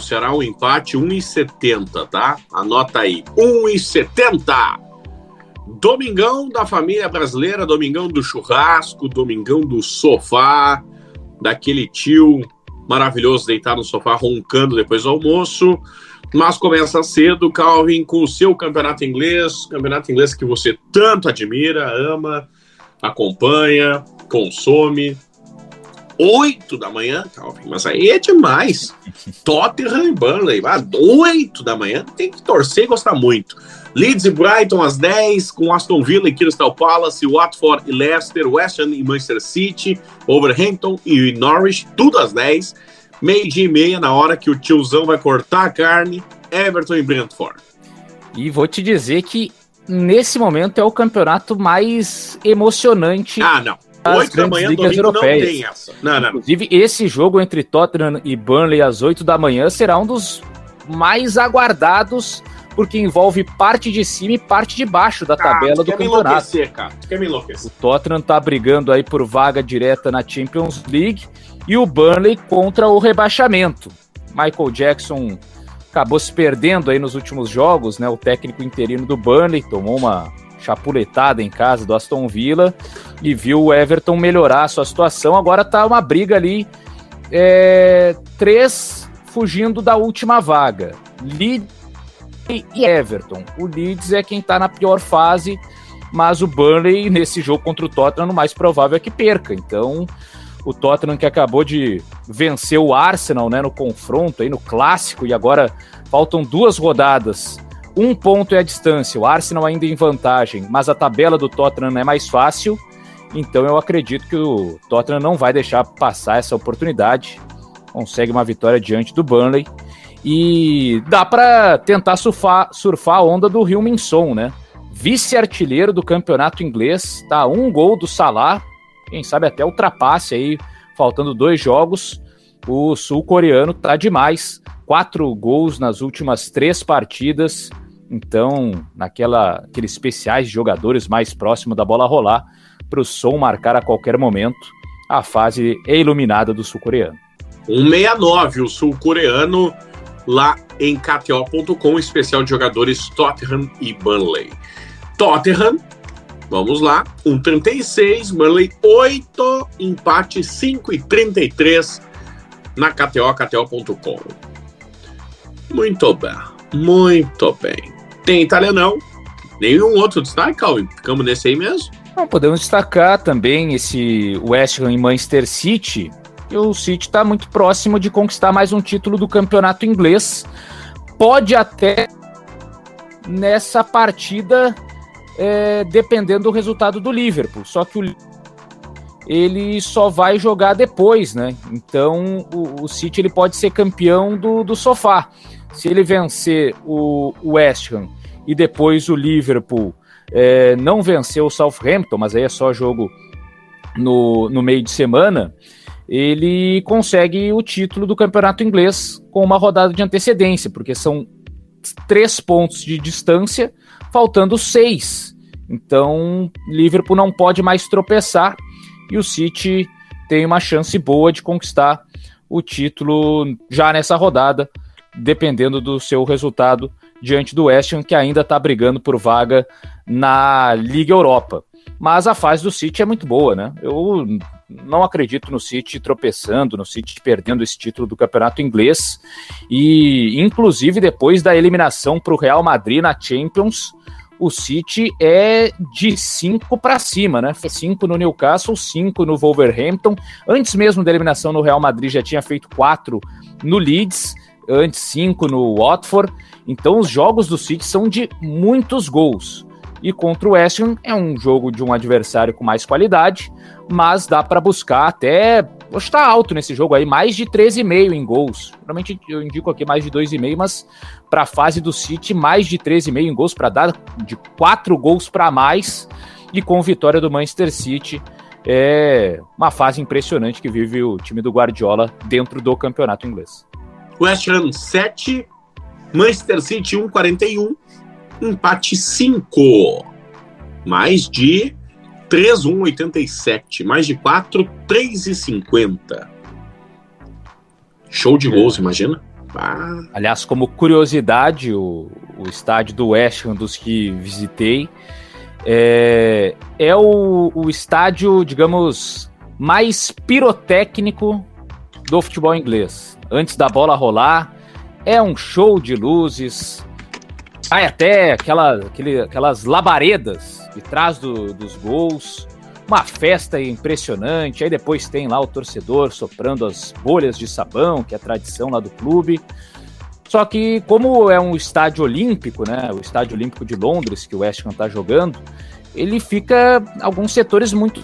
será o um empate 1,70, tá? Anota aí, 1,70. Domingão da família brasileira, domingão do churrasco, domingão do sofá, daquele tio maravilhoso deitar no sofá roncando depois do almoço. Mas começa cedo, Calvin, com o seu campeonato inglês, campeonato inglês que você tanto admira, ama, acompanha, consome. Oito da manhã, Calvin, mas aí é demais. (laughs) Tottenham e Burnley, oito da manhã, tem que torcer e gostar muito. Leeds e Brighton às 10, com Aston Villa e Crystal Palace, Watford e Leicester, West Ham e Manchester City, Overhampton e Norwich, tudo às 10. Meio dia e meia, na hora que o tiozão vai cortar a carne, Everton e Brentford. E vou te dizer que nesse momento é o campeonato mais emocionante. Ah, não. Oito da manhã, domingo europeias. não tem essa. Não, não. Inclusive, esse jogo entre Tottenham e Burnley às 8 da manhã será um dos mais aguardados, porque envolve parte de cima e parte de baixo da ah, tabela do campeonato. cara. quer me enlouquecer. O Tottenham tá brigando aí por vaga direta na Champions League e o Burnley contra o rebaixamento. Michael Jackson acabou se perdendo aí nos últimos jogos, né? O técnico interino do Burnley tomou uma chapuletada em casa do Aston Villa e viu o Everton melhorar a sua situação. Agora tá uma briga ali, é, três fugindo da última vaga. Leeds e Everton. O Leeds é quem tá na pior fase, mas o Burnley nesse jogo contra o Tottenham, o mais provável é que perca. Então, o Tottenham que acabou de vencer o Arsenal, né, no confronto aí no clássico e agora faltam duas rodadas. Um ponto é a distância, o Arsenal ainda em vantagem, mas a tabela do Tottenham é mais fácil. Então eu acredito que o Tottenham não vai deixar passar essa oportunidade. Consegue uma vitória diante do Burnley e dá para tentar surfar, surfar a onda do Rio Minson, né? Vice-artilheiro do campeonato inglês, tá um gol do Salah, quem sabe até ultrapasse aí, faltando dois jogos. O sul-coreano tá demais, quatro gols nas últimas três partidas. Então, naquela aqueles especiais de jogadores mais próximo da bola rolar, para o som marcar a qualquer momento, a fase é iluminada do sul-coreano. 169, o sul-coreano lá em KTO.com, especial de jogadores Tottenham e Burnley. Tottenham Vamos lá. 1,36, Manley 8, empate 5 e 33 na KTO, KTO.com. Muito bem, muito bem. Tem italianão? Nenhum outro destaque, Calvin? Ficamos nesse aí mesmo? Não, podemos destacar também esse West Ham e Manchester City. E o City está muito próximo de conquistar mais um título do campeonato inglês. Pode até nessa partida é, dependendo do resultado do Liverpool. Só que o ele só vai jogar depois, né? Então o, o City ele pode ser campeão do, do sofá. Se ele vencer o, o West Ham e depois o Liverpool é, não vencer o Southampton, mas aí é só jogo no, no meio de semana, ele consegue o título do campeonato inglês com uma rodada de antecedência, porque são três pontos de distância faltando seis. Então, Liverpool não pode mais tropeçar e o City tem uma chance boa de conquistar o título já nessa rodada, dependendo do seu resultado diante do West Ham, que ainda está brigando por vaga na Liga Europa. Mas a fase do City é muito boa, né? Eu não acredito no City tropeçando, no City perdendo esse título do campeonato inglês. E, inclusive, depois da eliminação para o Real Madrid na Champions, o City é de 5 para cima, né? 5 no Newcastle, 5 no Wolverhampton. Antes mesmo da eliminação no Real Madrid, já tinha feito 4 no Leeds, antes 5 no Watford. Então, os jogos do City são de muitos gols. E contra o West Ham é um jogo de um adversário com mais qualidade, mas dá para buscar até vou estar alto nesse jogo aí, mais de 13,5 em gols. Normalmente eu indico aqui mais de 2,5, mas para a fase do City, mais de 13,5 em gols, para dar de 4 gols para mais. E com vitória do Manchester City, é uma fase impressionante que vive o time do Guardiola dentro do campeonato inglês. West Ham 7, Manchester City 1,41, empate 5. Mais de 3,187. Mais de 4, 3,50. Show de gols, imagina. Ah. Aliás, como curiosidade, o, o estádio do West Ham, dos que visitei, é, é o, o estádio, digamos, mais pirotécnico do futebol inglês. Antes da bola rolar, é um show de luzes, sai até aquela, aquele, aquelas labaredas de trás do, dos gols. Uma festa impressionante. Aí depois tem lá o torcedor soprando as bolhas de sabão, que é a tradição lá do clube. Só que, como é um estádio olímpico, né? O estádio olímpico de Londres, que o West Ham está jogando, ele fica alguns setores muito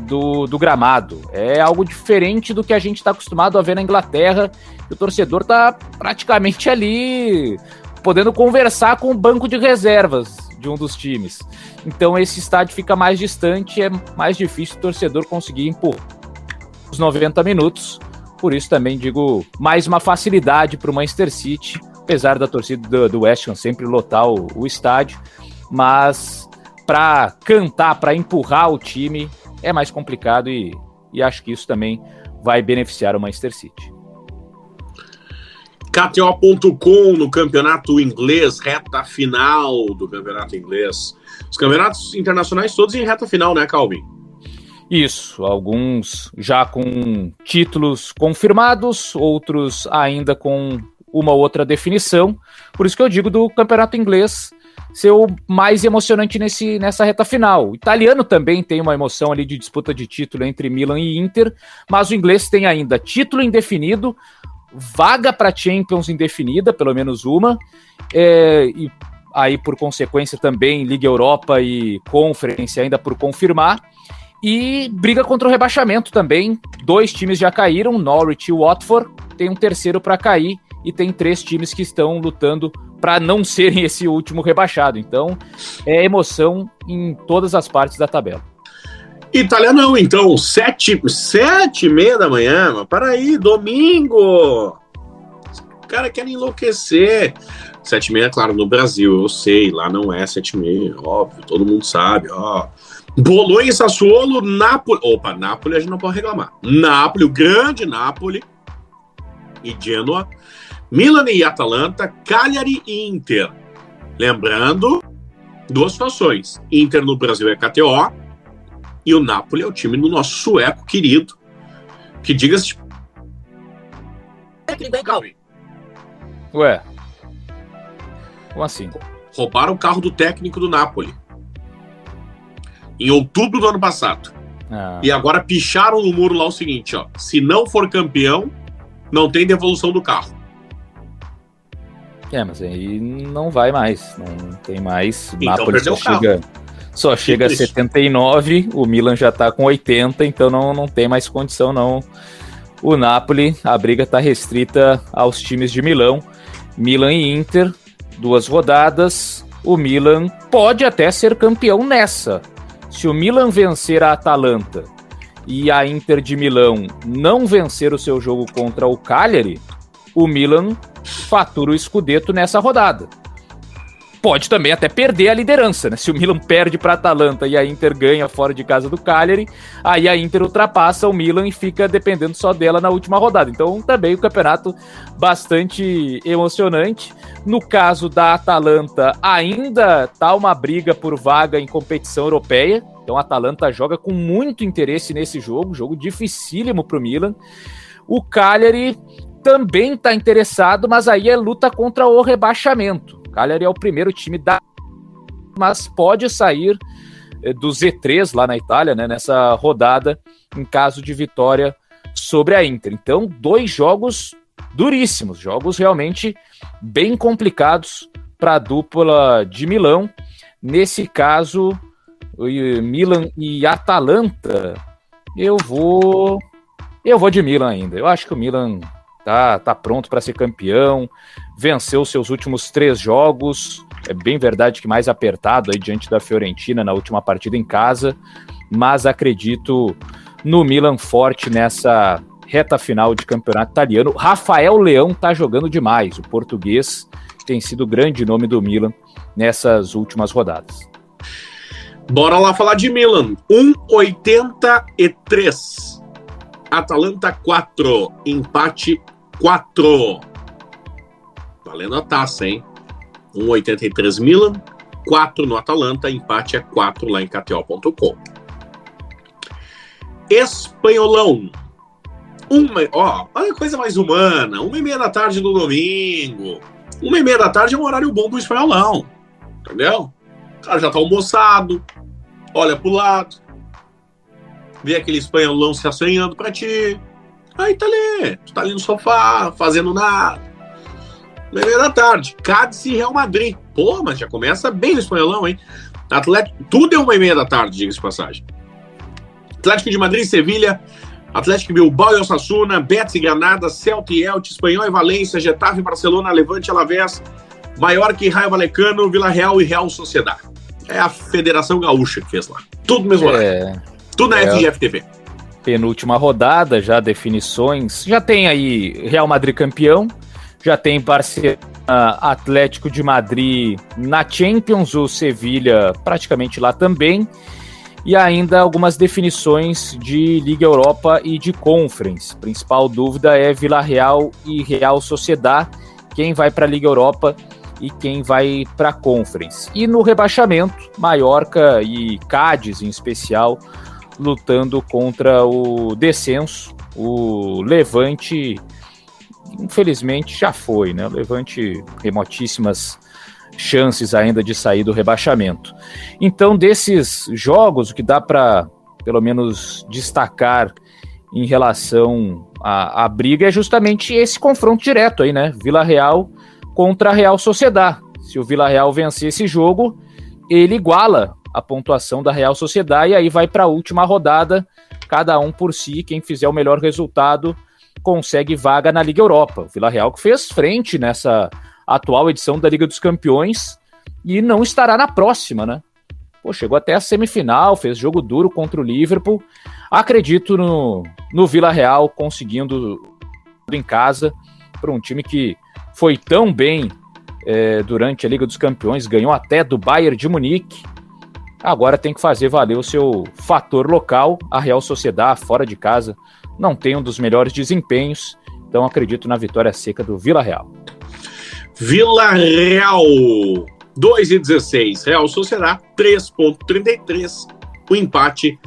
do, do, gramado. É algo diferente do que a gente está acostumado a ver na Inglaterra. O torcedor está praticamente ali podendo conversar com o banco de reservas de um dos times. Então esse estádio fica mais distante, é mais difícil o torcedor conseguir impor os 90 minutos. Por isso também digo mais uma facilidade para o Manchester City, apesar da torcida do, do West Ham sempre lotar o, o estádio, mas para cantar, para empurrar o time é mais complicado e, e acho que isso também vai beneficiar o Manchester City. KTO.com no campeonato inglês, reta final do campeonato inglês. Os campeonatos internacionais todos em reta final, né, Calvin? Isso, alguns já com títulos confirmados, outros ainda com uma outra definição. Por isso que eu digo do campeonato inglês ser o mais emocionante nesse, nessa reta final. O italiano também tem uma emoção ali de disputa de título entre Milan e Inter, mas o inglês tem ainda título indefinido, vaga para Champions indefinida, pelo menos uma, é, e aí por consequência também Liga Europa e Conference ainda por confirmar, e briga contra o rebaixamento também. Dois times já caíram, Norwich e Watford, tem um terceiro para cair e tem três times que estão lutando para não (laughs) serem esse último rebaixado. Então, é emoção em todas as partes da tabela. Italianão, então, sete, sete e meia da manhã, mas para aí, domingo. O cara quer enlouquecer. Sete e meia, claro, no Brasil, eu sei, lá não é sete e meia, óbvio, todo mundo sabe, ó. Bolonha e Sassuolo, Nápoles. Opa, Nápoles a gente não pode reclamar. Nápoles, o grande Nápoles e Genoa. Milan e Atalanta, Cagliari e Inter. Lembrando, duas situações. Inter no Brasil é KTO, e o Napoli é o time do nosso sueco querido, que diga-se. Ué. Como assim? Roubaram o carro do técnico do Napoli. Em outubro do ano passado. Ah. E agora picharam no muro lá o seguinte, ó. Se não for campeão, não tem devolução do carro. É, mas aí não vai mais. Não tem mais. Então Napoli só chega. Carro. Só chega a 79, o Milan já tá com 80, então não, não tem mais condição não. O Napoli, a briga tá restrita aos times de Milão. Milan e Inter, duas rodadas. O Milan pode até ser campeão nessa. Se o Milan vencer a Atalanta e a Inter de Milão não vencer o seu jogo contra o Cagliari, o Milan fatura o Scudetto nessa rodada pode também até perder a liderança, né? Se o Milan perde para Atalanta e a Inter ganha fora de casa do Cagliari, aí a Inter ultrapassa o Milan e fica dependendo só dela na última rodada. Então, também o campeonato bastante emocionante. No caso da Atalanta, ainda tá uma briga por vaga em competição europeia. Então, a Atalanta joga com muito interesse nesse jogo, jogo dificílimo para o Milan. O Cagliari também está interessado, mas aí é luta contra o rebaixamento. Cagliari é o primeiro time da mas pode sair eh, do Z3 lá na Itália, né, nessa rodada, em caso de vitória sobre a Inter. Então, dois jogos duríssimos, jogos realmente bem complicados para a dupla de Milão. Nesse caso, Milan e Atalanta Eu vou. Eu vou de Milan ainda. Eu acho que o Milan tá, tá pronto para ser campeão, venceu seus últimos três jogos. É bem verdade que mais apertado aí diante da Fiorentina na última partida em casa, mas acredito no Milan forte nessa reta final de campeonato italiano. Rafael Leão tá jogando demais. O português tem sido o grande nome do Milan nessas últimas rodadas. Bora lá falar de Milan. 1,83. Atalanta 4. Empate 4. Valendo a taça, hein? 1,83 Milan, 4 no Atalanta, empate é 4 lá em KTO.com. Espanholão. Uma, ó, olha coisa mais humana. Uma e meia da tarde no domingo. Uma e meia da tarde é um horário bom pro espanholão. Entendeu? O cara já tá almoçado, olha pro lado, vê aquele espanholão se assanhando pra ti. Aí tá ali, tu tá ali no sofá, fazendo nada. Uma meia da tarde. Cádiz e Real Madrid. Pô, mas já começa bem no espanholão, hein? Atlético, tudo é uma e meia da tarde, diga-se de passagem. Atlético de Madrid e Sevilha, Atlético Bilbao e Osasuna, Betis e Granada, Celta e Elche, Espanhol e Valência, Getafe e Barcelona, Levante e Alavés, Maiorca e Raio Valecano, Vila Real e Real Sociedad. É a Federação Gaúcha que fez lá. Tudo mesmo é, horário. Tudo na é, Penúltima rodada, já definições. Já tem aí Real Madrid campeão, já tem Barcelona, Atlético de Madrid na Champions, o Sevilha praticamente lá também e ainda algumas definições de Liga Europa e de Conference. Principal dúvida é Vila Real e Real Sociedad, quem vai para a Liga Europa e quem vai para a Conference. E no rebaixamento, Mallorca e Cádiz em especial lutando contra o descenso. O Levante, infelizmente, já foi, né? O Levante, remotíssimas chances ainda de sair do rebaixamento. Então, desses jogos, o que dá para, pelo menos, destacar em relação à, à, briga é justamente esse confronto direto aí, né? Vila Real contra a Real Sociedad. Se o Vila Real vencer esse jogo, ele iguala a pontuação da Real Sociedad e aí vai para a última rodada, cada um por si, quem fizer o melhor resultado consegue vaga na Liga Europa. O Vila Real que fez frente nessa atual edição da Liga dos Campeões e não estará na próxima, né? Pô, chegou até a semifinal, fez jogo duro contra o Liverpool. Acredito no, no Vila Real conseguindo em casa para um time que foi tão bem é, durante a Liga dos Campeões, ganhou até do Bayern de Munique. Agora tem que fazer valer o seu fator local. A Real Sociedade, fora de casa, não tem um dos melhores desempenhos. Então acredito na vitória seca do Vila Real. Vila Real, 2,16. Real Sociedade, 3,33. O empate,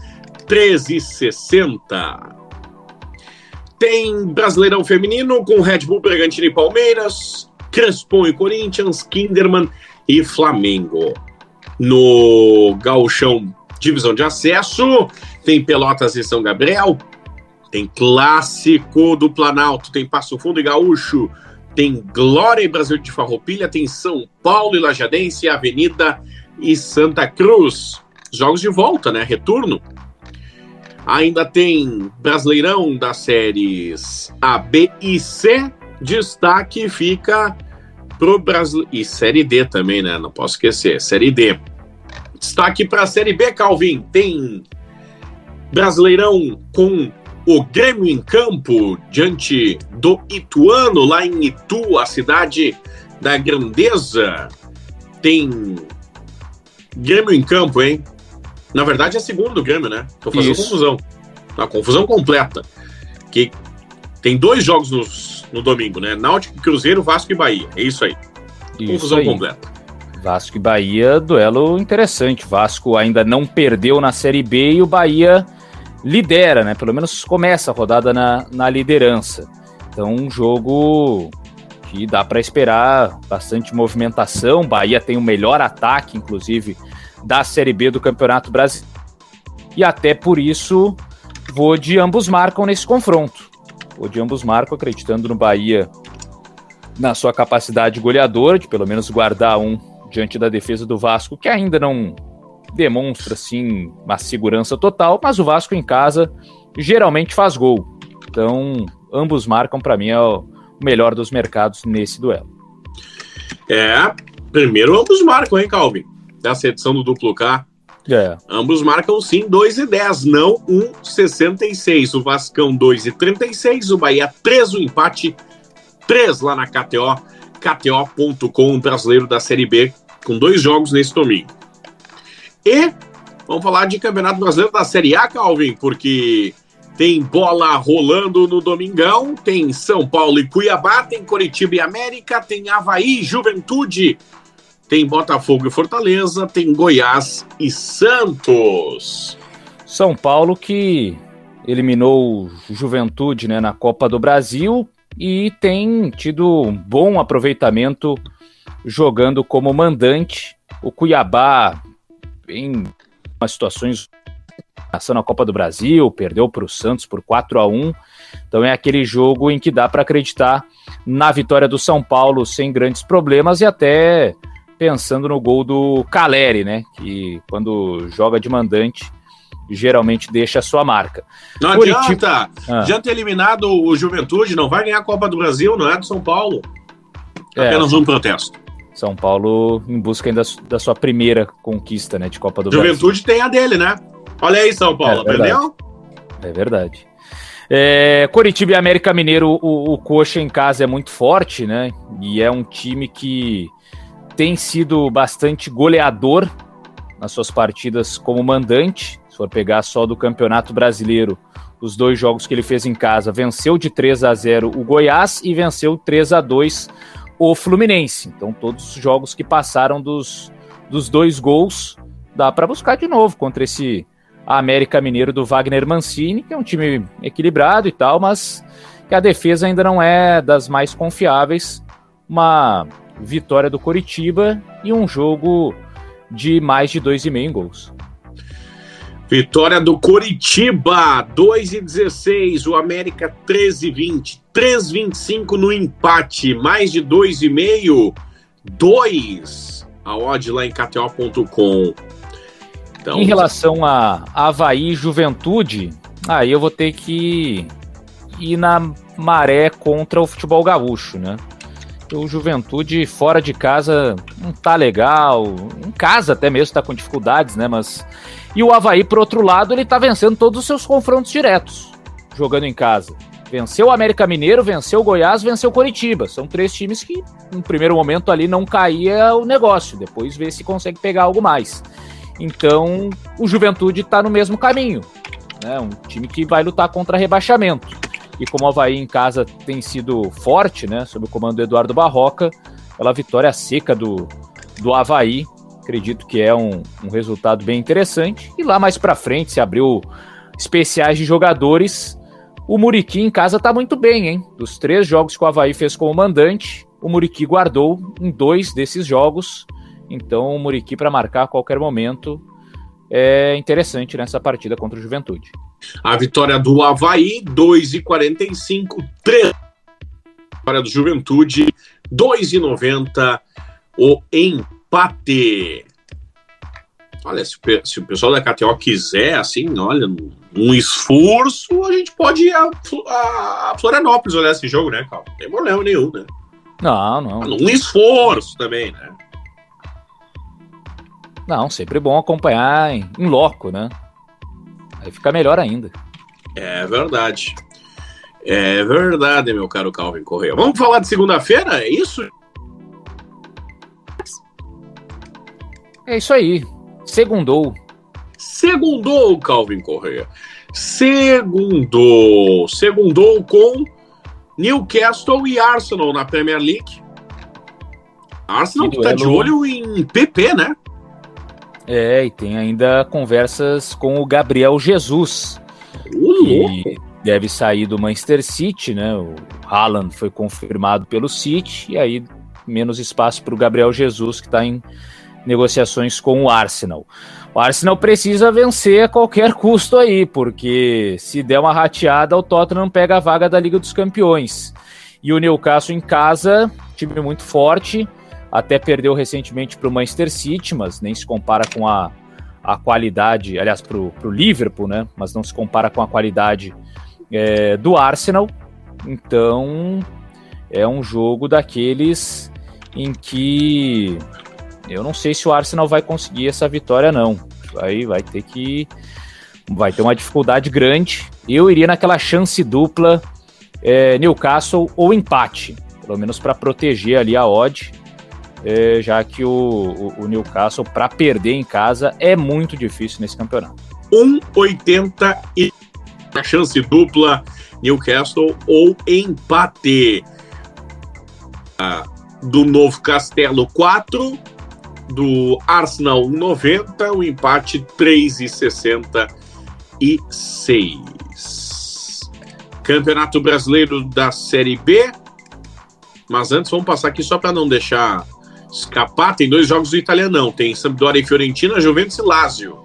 13,60. Tem Brasileirão Feminino com Red Bull, Bragantino e Palmeiras, Crespon e Corinthians, Kinderman e Flamengo. No Gauchão, divisão de acesso, tem Pelotas e São Gabriel, tem Clássico do Planalto, tem Passo Fundo e Gaúcho, tem Glória e Brasil de Farroupilha, tem São Paulo e Lajadense, Avenida e Santa Cruz. Jogos de volta, né? Retorno. Ainda tem Brasileirão das séries A, B e C. Destaque fica pro Brasil e Série D também, né? Não posso esquecer, Série D. Destaque para a Série B, Calvin. Tem Brasileirão com o Grêmio em campo diante do Ituano, lá em Itu, a cidade da grandeza. Tem Grêmio em campo, hein? Na verdade é segundo do Grêmio, né? Tô fazendo Isso. confusão. Uma confusão completa. Que tem dois jogos no, no domingo, né? Náutico, Cruzeiro, Vasco e Bahia. É isso aí. Isso confusão aí. completa. Vasco e Bahia, duelo interessante. Vasco ainda não perdeu na Série B e o Bahia lidera, né? Pelo menos começa a rodada na, na liderança. Então, um jogo que dá para esperar bastante movimentação. Bahia tem o melhor ataque, inclusive, da Série B do Campeonato Brasileiro. E até por isso, vou de ambos marcam nesse confronto. Vou de ambos marcam, acreditando no Bahia na sua capacidade goleadora, de pelo menos guardar um diante da defesa do Vasco, que ainda não demonstra assim uma segurança total, mas o Vasco em casa geralmente faz gol. Então, ambos marcam para mim é o melhor dos mercados nesse duelo. É, primeiro ambos marcam, hein, Calvin? Essa edição do duplo K. É. Ambos marcam sim 2 e 10, não 1,66. O Vascão 2 e 36, o Bahia 3, o empate 3 lá na KTO, KTO.com, brasileiro da Série B, com dois jogos nesse domingo. E vamos falar de Campeonato Brasileiro da Série A, Calvin, porque tem bola rolando no Domingão, tem São Paulo e Cuiabá, tem Coritiba e América, tem Havaí e Juventude, tem Botafogo e Fortaleza, tem Goiás e Santos. São Paulo que eliminou Juventude né, na Copa do Brasil e tem tido um bom aproveitamento jogando como mandante. O Cuiabá em situações na Copa do Brasil, perdeu para o Santos por 4 a 1 Então é aquele jogo em que dá para acreditar na vitória do São Paulo sem grandes problemas e até pensando no gol do Caleri, né? Que quando joga de mandante geralmente deixa a sua marca. Não Curitiba... adianta, ah. adianta eliminado o Juventude, não vai ganhar a Copa do Brasil, não é do São Paulo. É, Apenas um protesto. São Paulo em busca ainda da sua primeira conquista, né, de Copa do Juventude Brasil. Juventude tem a dele, né? Olha aí, São Paulo, é aprendeu? É verdade. É, Coritiba e América Mineiro, o, o Coxa em casa é muito forte, né? E é um time que tem sido bastante goleador nas suas partidas como mandante. Se for pegar só do Campeonato Brasileiro, os dois jogos que ele fez em casa, venceu de 3 a 0 o Goiás e venceu 3 a 2 o Fluminense. Então, todos os jogos que passaram dos, dos dois gols, dá para buscar de novo contra esse América Mineiro do Wagner Mancini, que é um time equilibrado e tal, mas que a defesa ainda não é das mais confiáveis. Uma vitória do Coritiba e um jogo de mais de 2,5 gols. Vitória do Coritiba, 2 e 16, o América 13 e 20, 3 25 no empate, mais de 2,5, 2 a odd lá em KTO.com. Então, em relação a Havaí Juventude, aí eu vou ter que ir na maré contra o futebol gaúcho, né? O Juventude fora de casa não tá legal, em casa até mesmo tá com dificuldades, né? Mas e o Havaí, por outro lado, ele tá vencendo todos os seus confrontos diretos, jogando em casa. Venceu o América Mineiro, venceu o Goiás, venceu o Coritiba. São três times que, no primeiro momento ali, não caía o negócio. Depois vê se consegue pegar algo mais. Então, o Juventude está no mesmo caminho. Né? Um time que vai lutar contra rebaixamento. E como o Havaí em casa tem sido forte, né, sob o comando do Eduardo Barroca, pela vitória seca do, do Havaí, acredito que é um, um resultado bem interessante. E lá mais para frente se abriu especiais de jogadores. O Muriqui em casa tá muito bem, hein? Dos três jogos que o Havaí fez como mandante, o Muriqui guardou em dois desses jogos. Então o Muriqui para marcar a qualquer momento é interessante nessa partida contra o Juventude. A vitória do Havaí, 2 e 45, 3 vitória do Juventude, 2 e 90 o empate. Olha, se, se, o pessoal da KTO quiser, assim, olha, um esforço, a gente pode ir a, a, Florianópolis olhar esse jogo, né, Calma? Não tem problema nenhum, né? Não, não. Um esforço também, né? Não, sempre bom acompanhar em, em loco, né? Aí fica melhor ainda. É verdade. É verdade, meu caro Calvin Correia. Vamos falar de segunda-feira? É isso? É isso aí. Segundou. Segundou, Calvin Correia. Segundou. Segundou com Newcastle e Arsenal na Premier League. Arsenal que, que tá de olho em PP, né? É, e tem ainda conversas com o Gabriel Jesus, que deve sair do Manchester City, né? O Haaland foi confirmado pelo City, e aí menos espaço para o Gabriel Jesus, que está em negociações com o Arsenal. O Arsenal precisa vencer a qualquer custo aí, porque se der uma rateada, o Tottenham pega a vaga da Liga dos Campeões. E o Newcastle em casa, time muito forte, até perdeu recentemente para o Manchester City, mas nem se compara com a, a qualidade, aliás, para o Liverpool, né? Mas não se compara com a qualidade é, do Arsenal. Então é um jogo daqueles em que eu não sei se o Arsenal vai conseguir essa vitória, não. Aí vai ter que. Vai ter uma dificuldade grande. Eu iria naquela chance dupla é, Newcastle ou empate, pelo menos para proteger ali a odd é, já que o, o, o Newcastle, para perder em casa, é muito difícil nesse campeonato. 1,80 e a chance dupla Newcastle ou empate. Ah, do Novo Castelo 4, do Arsenal 1,90, o empate 3,66. Campeonato Brasileiro da Série B. Mas antes vamos passar aqui só para não deixar escapar, tem dois jogos do Italianão. Tem Sampdoria e Fiorentina, Juventus e Lazio.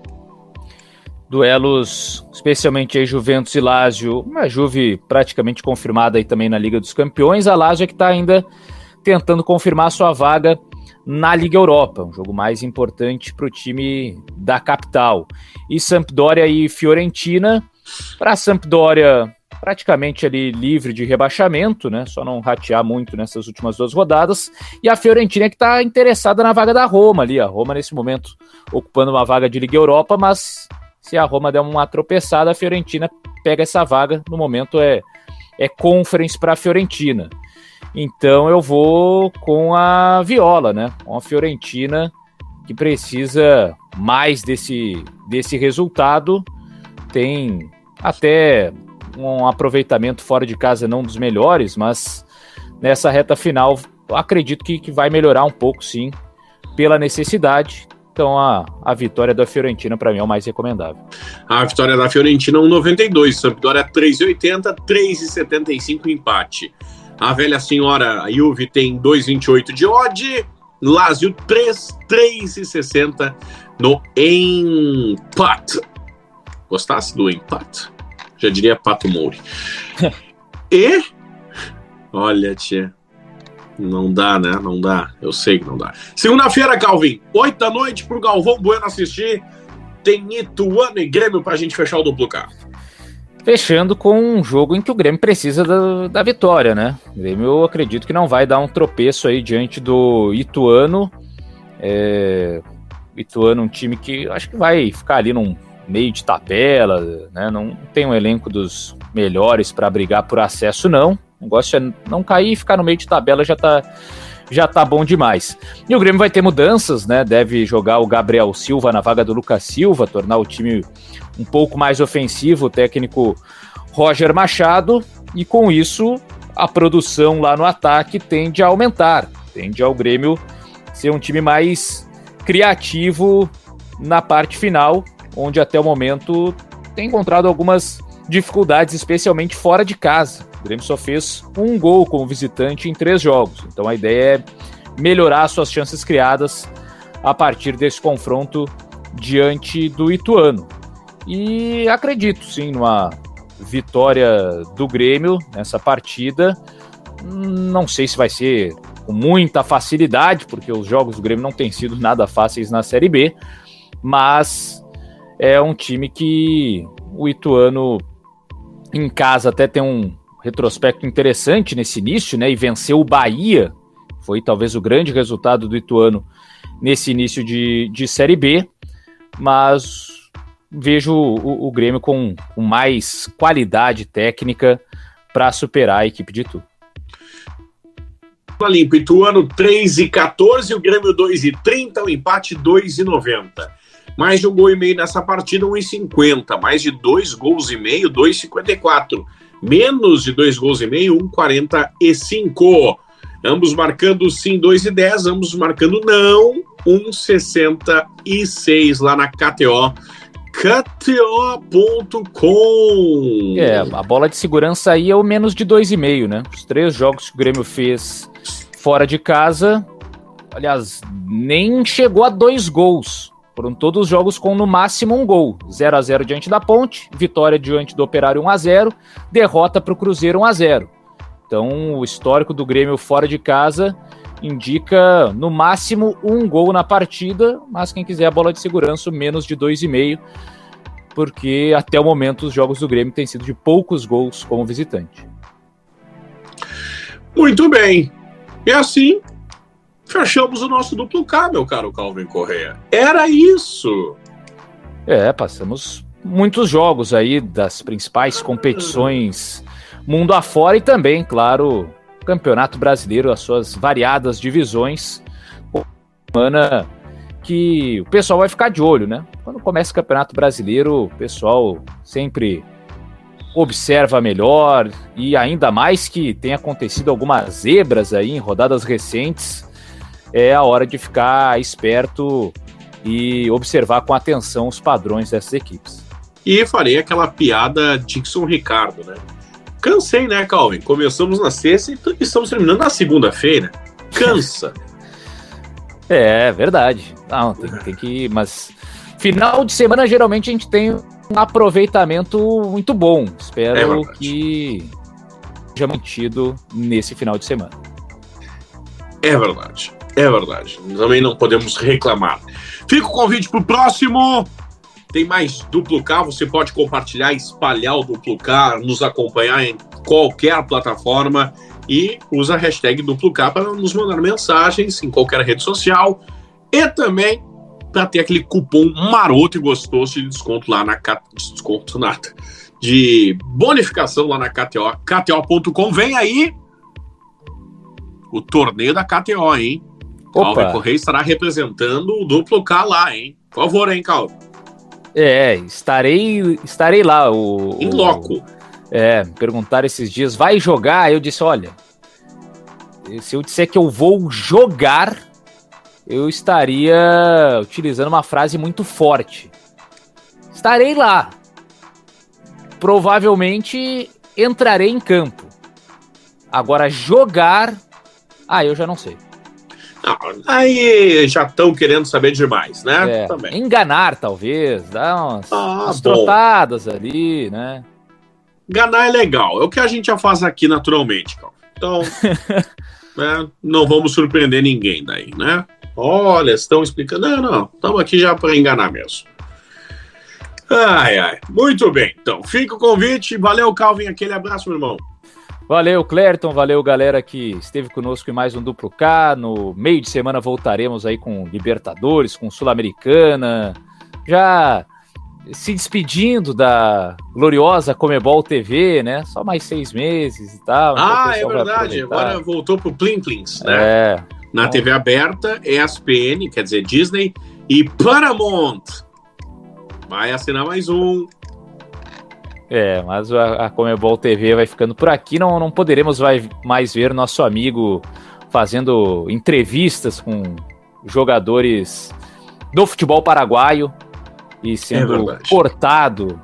Duelos, especialmente aí Juventus e Lazio, uma Juve praticamente confirmada aí também na Liga dos Campeões. A Lazio é que está ainda tentando confirmar sua vaga na Liga Europa, um jogo mais importante para o time da capital. E Sampdoria e Fiorentina. Para Sampdoria, praticamente ali livre de rebaixamento, né? Só não ratear muito nessas últimas duas rodadas. E a Fiorentina que está interessada na vaga da Roma ali. A Roma nesse momento ocupando uma vaga de Liga Europa, mas se a Roma der uma tropeçada, a Fiorentina pega essa vaga. No momento é é conference para a Fiorentina. Então eu vou com a Viola, né? Com a Fiorentina que precisa mais desse desse resultado. Tem até um aproveitamento fora de casa não dos melhores, mas nessa reta final acredito que, que vai melhorar um pouco, sim, pela necessidade. Então a, a vitória da Fiorentina para mim é o mais recomendável. A vitória da Fiorentina 1,92, Sampdoria 3,80, 3,75 empate. A velha senhora Juve tem 2,28 de odd, Lazio 3, 3,60 no empate. Gostasse do empate? Já diria Pato Mouri. (laughs) e. Olha, tia. Não dá, né? Não dá. Eu sei que não dá. Segunda-feira, Calvin, 8 da noite pro Galvão Bueno assistir. Tem Ituano e Grêmio pra gente fechar o duplo K. Fechando com um jogo em que o Grêmio precisa da, da vitória, né? O Grêmio eu acredito que não vai dar um tropeço aí diante do Ituano. É... Ituano, um time que acho que vai ficar ali num meio de tabela, né? Não tem um elenco dos melhores para brigar por acesso, não. O negócio é não cair e ficar no meio de tabela já tá, já tá bom demais. E o Grêmio vai ter mudanças, né? Deve jogar o Gabriel Silva na vaga do Lucas Silva, tornar o time um pouco mais ofensivo, o técnico Roger Machado, e com isso a produção lá no ataque tende a aumentar, tende ao Grêmio ser um time mais criativo na parte final onde até o momento tem encontrado algumas dificuldades, especialmente fora de casa. O Grêmio só fez um gol como visitante em três jogos. Então a ideia é melhorar suas chances criadas a partir desse confronto diante do Ituano. E acredito sim numa vitória do Grêmio nessa partida. Não sei se vai ser com muita facilidade, porque os jogos do Grêmio não têm sido nada fáceis na Série B, mas é um time que o Ituano em casa até tem um retrospecto interessante nesse início, né? E venceu o Bahia. Foi talvez o grande resultado do Ituano nesse início de, de Série B. Mas vejo o, o Grêmio com, com, mais qualidade técnica para superar a equipe de Itu. Limpo, Ituano 3 e 14, o Grêmio 2 e 30, o empate 2 e 90. Mais de um gol e meio nessa partida, 1,50. Mais de dois gols e meio, 2,54. Menos de dois gols e meio, 1,45. Ambos marcando sim 2,10, ambos marcando não, 1,66 lá na KTO. KTO.com. É, a bola de segurança aí é o menos de 2,5, né? Os três jogos que o Grêmio fez fora de casa, aliás, nem chegou a dois gols. Foram todos os jogos com no máximo um gol. 0 a 0 diante da Ponte, vitória diante do Operário 1 a 0, derrota para o Cruzeiro 1 a 0. Então, o histórico do Grêmio fora de casa indica no máximo um gol na partida, mas quem quiser a bola de segurança, menos de 2,5, porque até o momento os jogos do Grêmio têm sido de poucos gols como visitante. Muito bem. E assim, fechamos o nosso duplo K, meu caro Calvin Correa. Era isso. É, passamos muitos jogos aí das principais competições mundo afora e também, claro, Campeonato Brasileiro, as suas variadas divisões. Semana que o pessoal vai ficar de olho, né? Quando começa o Campeonato Brasileiro, o pessoal sempre observa melhor e ainda mais que tem acontecido algumas zebras aí em rodadas recentes, é a hora de ficar esperto e observar com atenção os padrões dessas equipes. E farei aquela piada Dixon Ricardo, né? Cansei, né, Calvin? Começamos na sexta e estamos terminando na segunda-feira. Cansa. (laughs) é, verdade. Não, tem, tem que. Mas final de semana geralmente a gente tem um aproveitamento muito bom. Espero é que seja mantido nesse final de semana. É verdade. É verdade. Também não podemos reclamar. Fica o convite para o próximo. Tem mais duplo K, você pode compartilhar, espalhar o duplo K, nos acompanhar em qualquer plataforma e usa a hashtag duplo K para nos mandar mensagens em qualquer rede social e também para ter aquele cupom maroto e gostoso de desconto lá na desconto nada, de bonificação lá na KTO, KTO.com. Vem aí o torneio da KTO, hein? Calvin Correia estará representando o duplo K lá, hein? Por favor, hein, Calvin? É, estarei, estarei lá. O, em loco. O, é, perguntaram esses dias, vai jogar? Eu disse, olha, se eu disser que eu vou jogar, eu estaria utilizando uma frase muito forte. Estarei lá. Provavelmente entrarei em campo. Agora, jogar. Ah, eu já não sei. Aí já estão querendo saber demais, né? É, Também. Enganar, talvez, dar umas, ah, umas trotadas ali, né? Enganar é legal, é o que a gente já faz aqui naturalmente, Cal. Então, (laughs) né, não vamos surpreender ninguém daí, né? Olha, estão explicando. Não, não, estamos aqui já para enganar mesmo. Ai, ai. Muito bem, então, fica o convite. Valeu, Calvin, aquele abraço, meu irmão. Valeu, Clerton, valeu, galera que esteve conosco em mais um Duplo K. No meio de semana voltaremos aí com Libertadores, com Sul-Americana, já se despedindo da gloriosa Comebol TV, né? Só mais seis meses e tal. Ah, é verdade, agora voltou pro Plim Plins, né? É. Na então... TV aberta, ESPN, quer dizer, Disney e Paramount. Vai assinar mais um, é, mas a, a Comebol TV vai ficando por aqui. Não, não poderemos vai, mais ver nosso amigo fazendo entrevistas com jogadores do futebol paraguaio e sendo é cortado,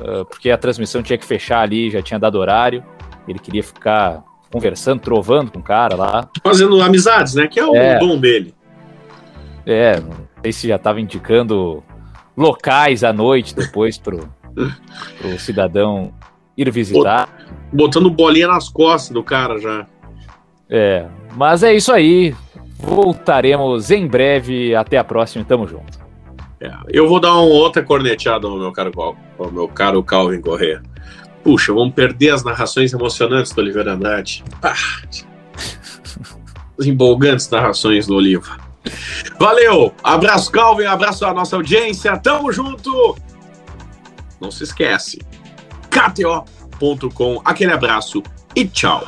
uh, porque a transmissão tinha que fechar ali, já tinha dado horário. Ele queria ficar conversando, trovando com o cara lá. Fazendo amizades, né? Que é o é, dom dele. É, não sei se já estava indicando locais à noite depois pro o cidadão ir visitar. Botando bolinha nas costas do cara já. É, mas é isso aí. Voltaremos em breve. Até a próxima. Tamo junto. É, eu vou dar uma outra corneteada ao meu caro, ao meu caro Calvin Corrêa. Puxa, vamos perder as narrações emocionantes do Oliveira Andrade. Ah, (laughs) as embolgantes narrações do Oliva. Valeu! Abraço, Calvin, abraço à nossa audiência. Tamo junto! Não se esquece. KTO.com. Aquele abraço e tchau.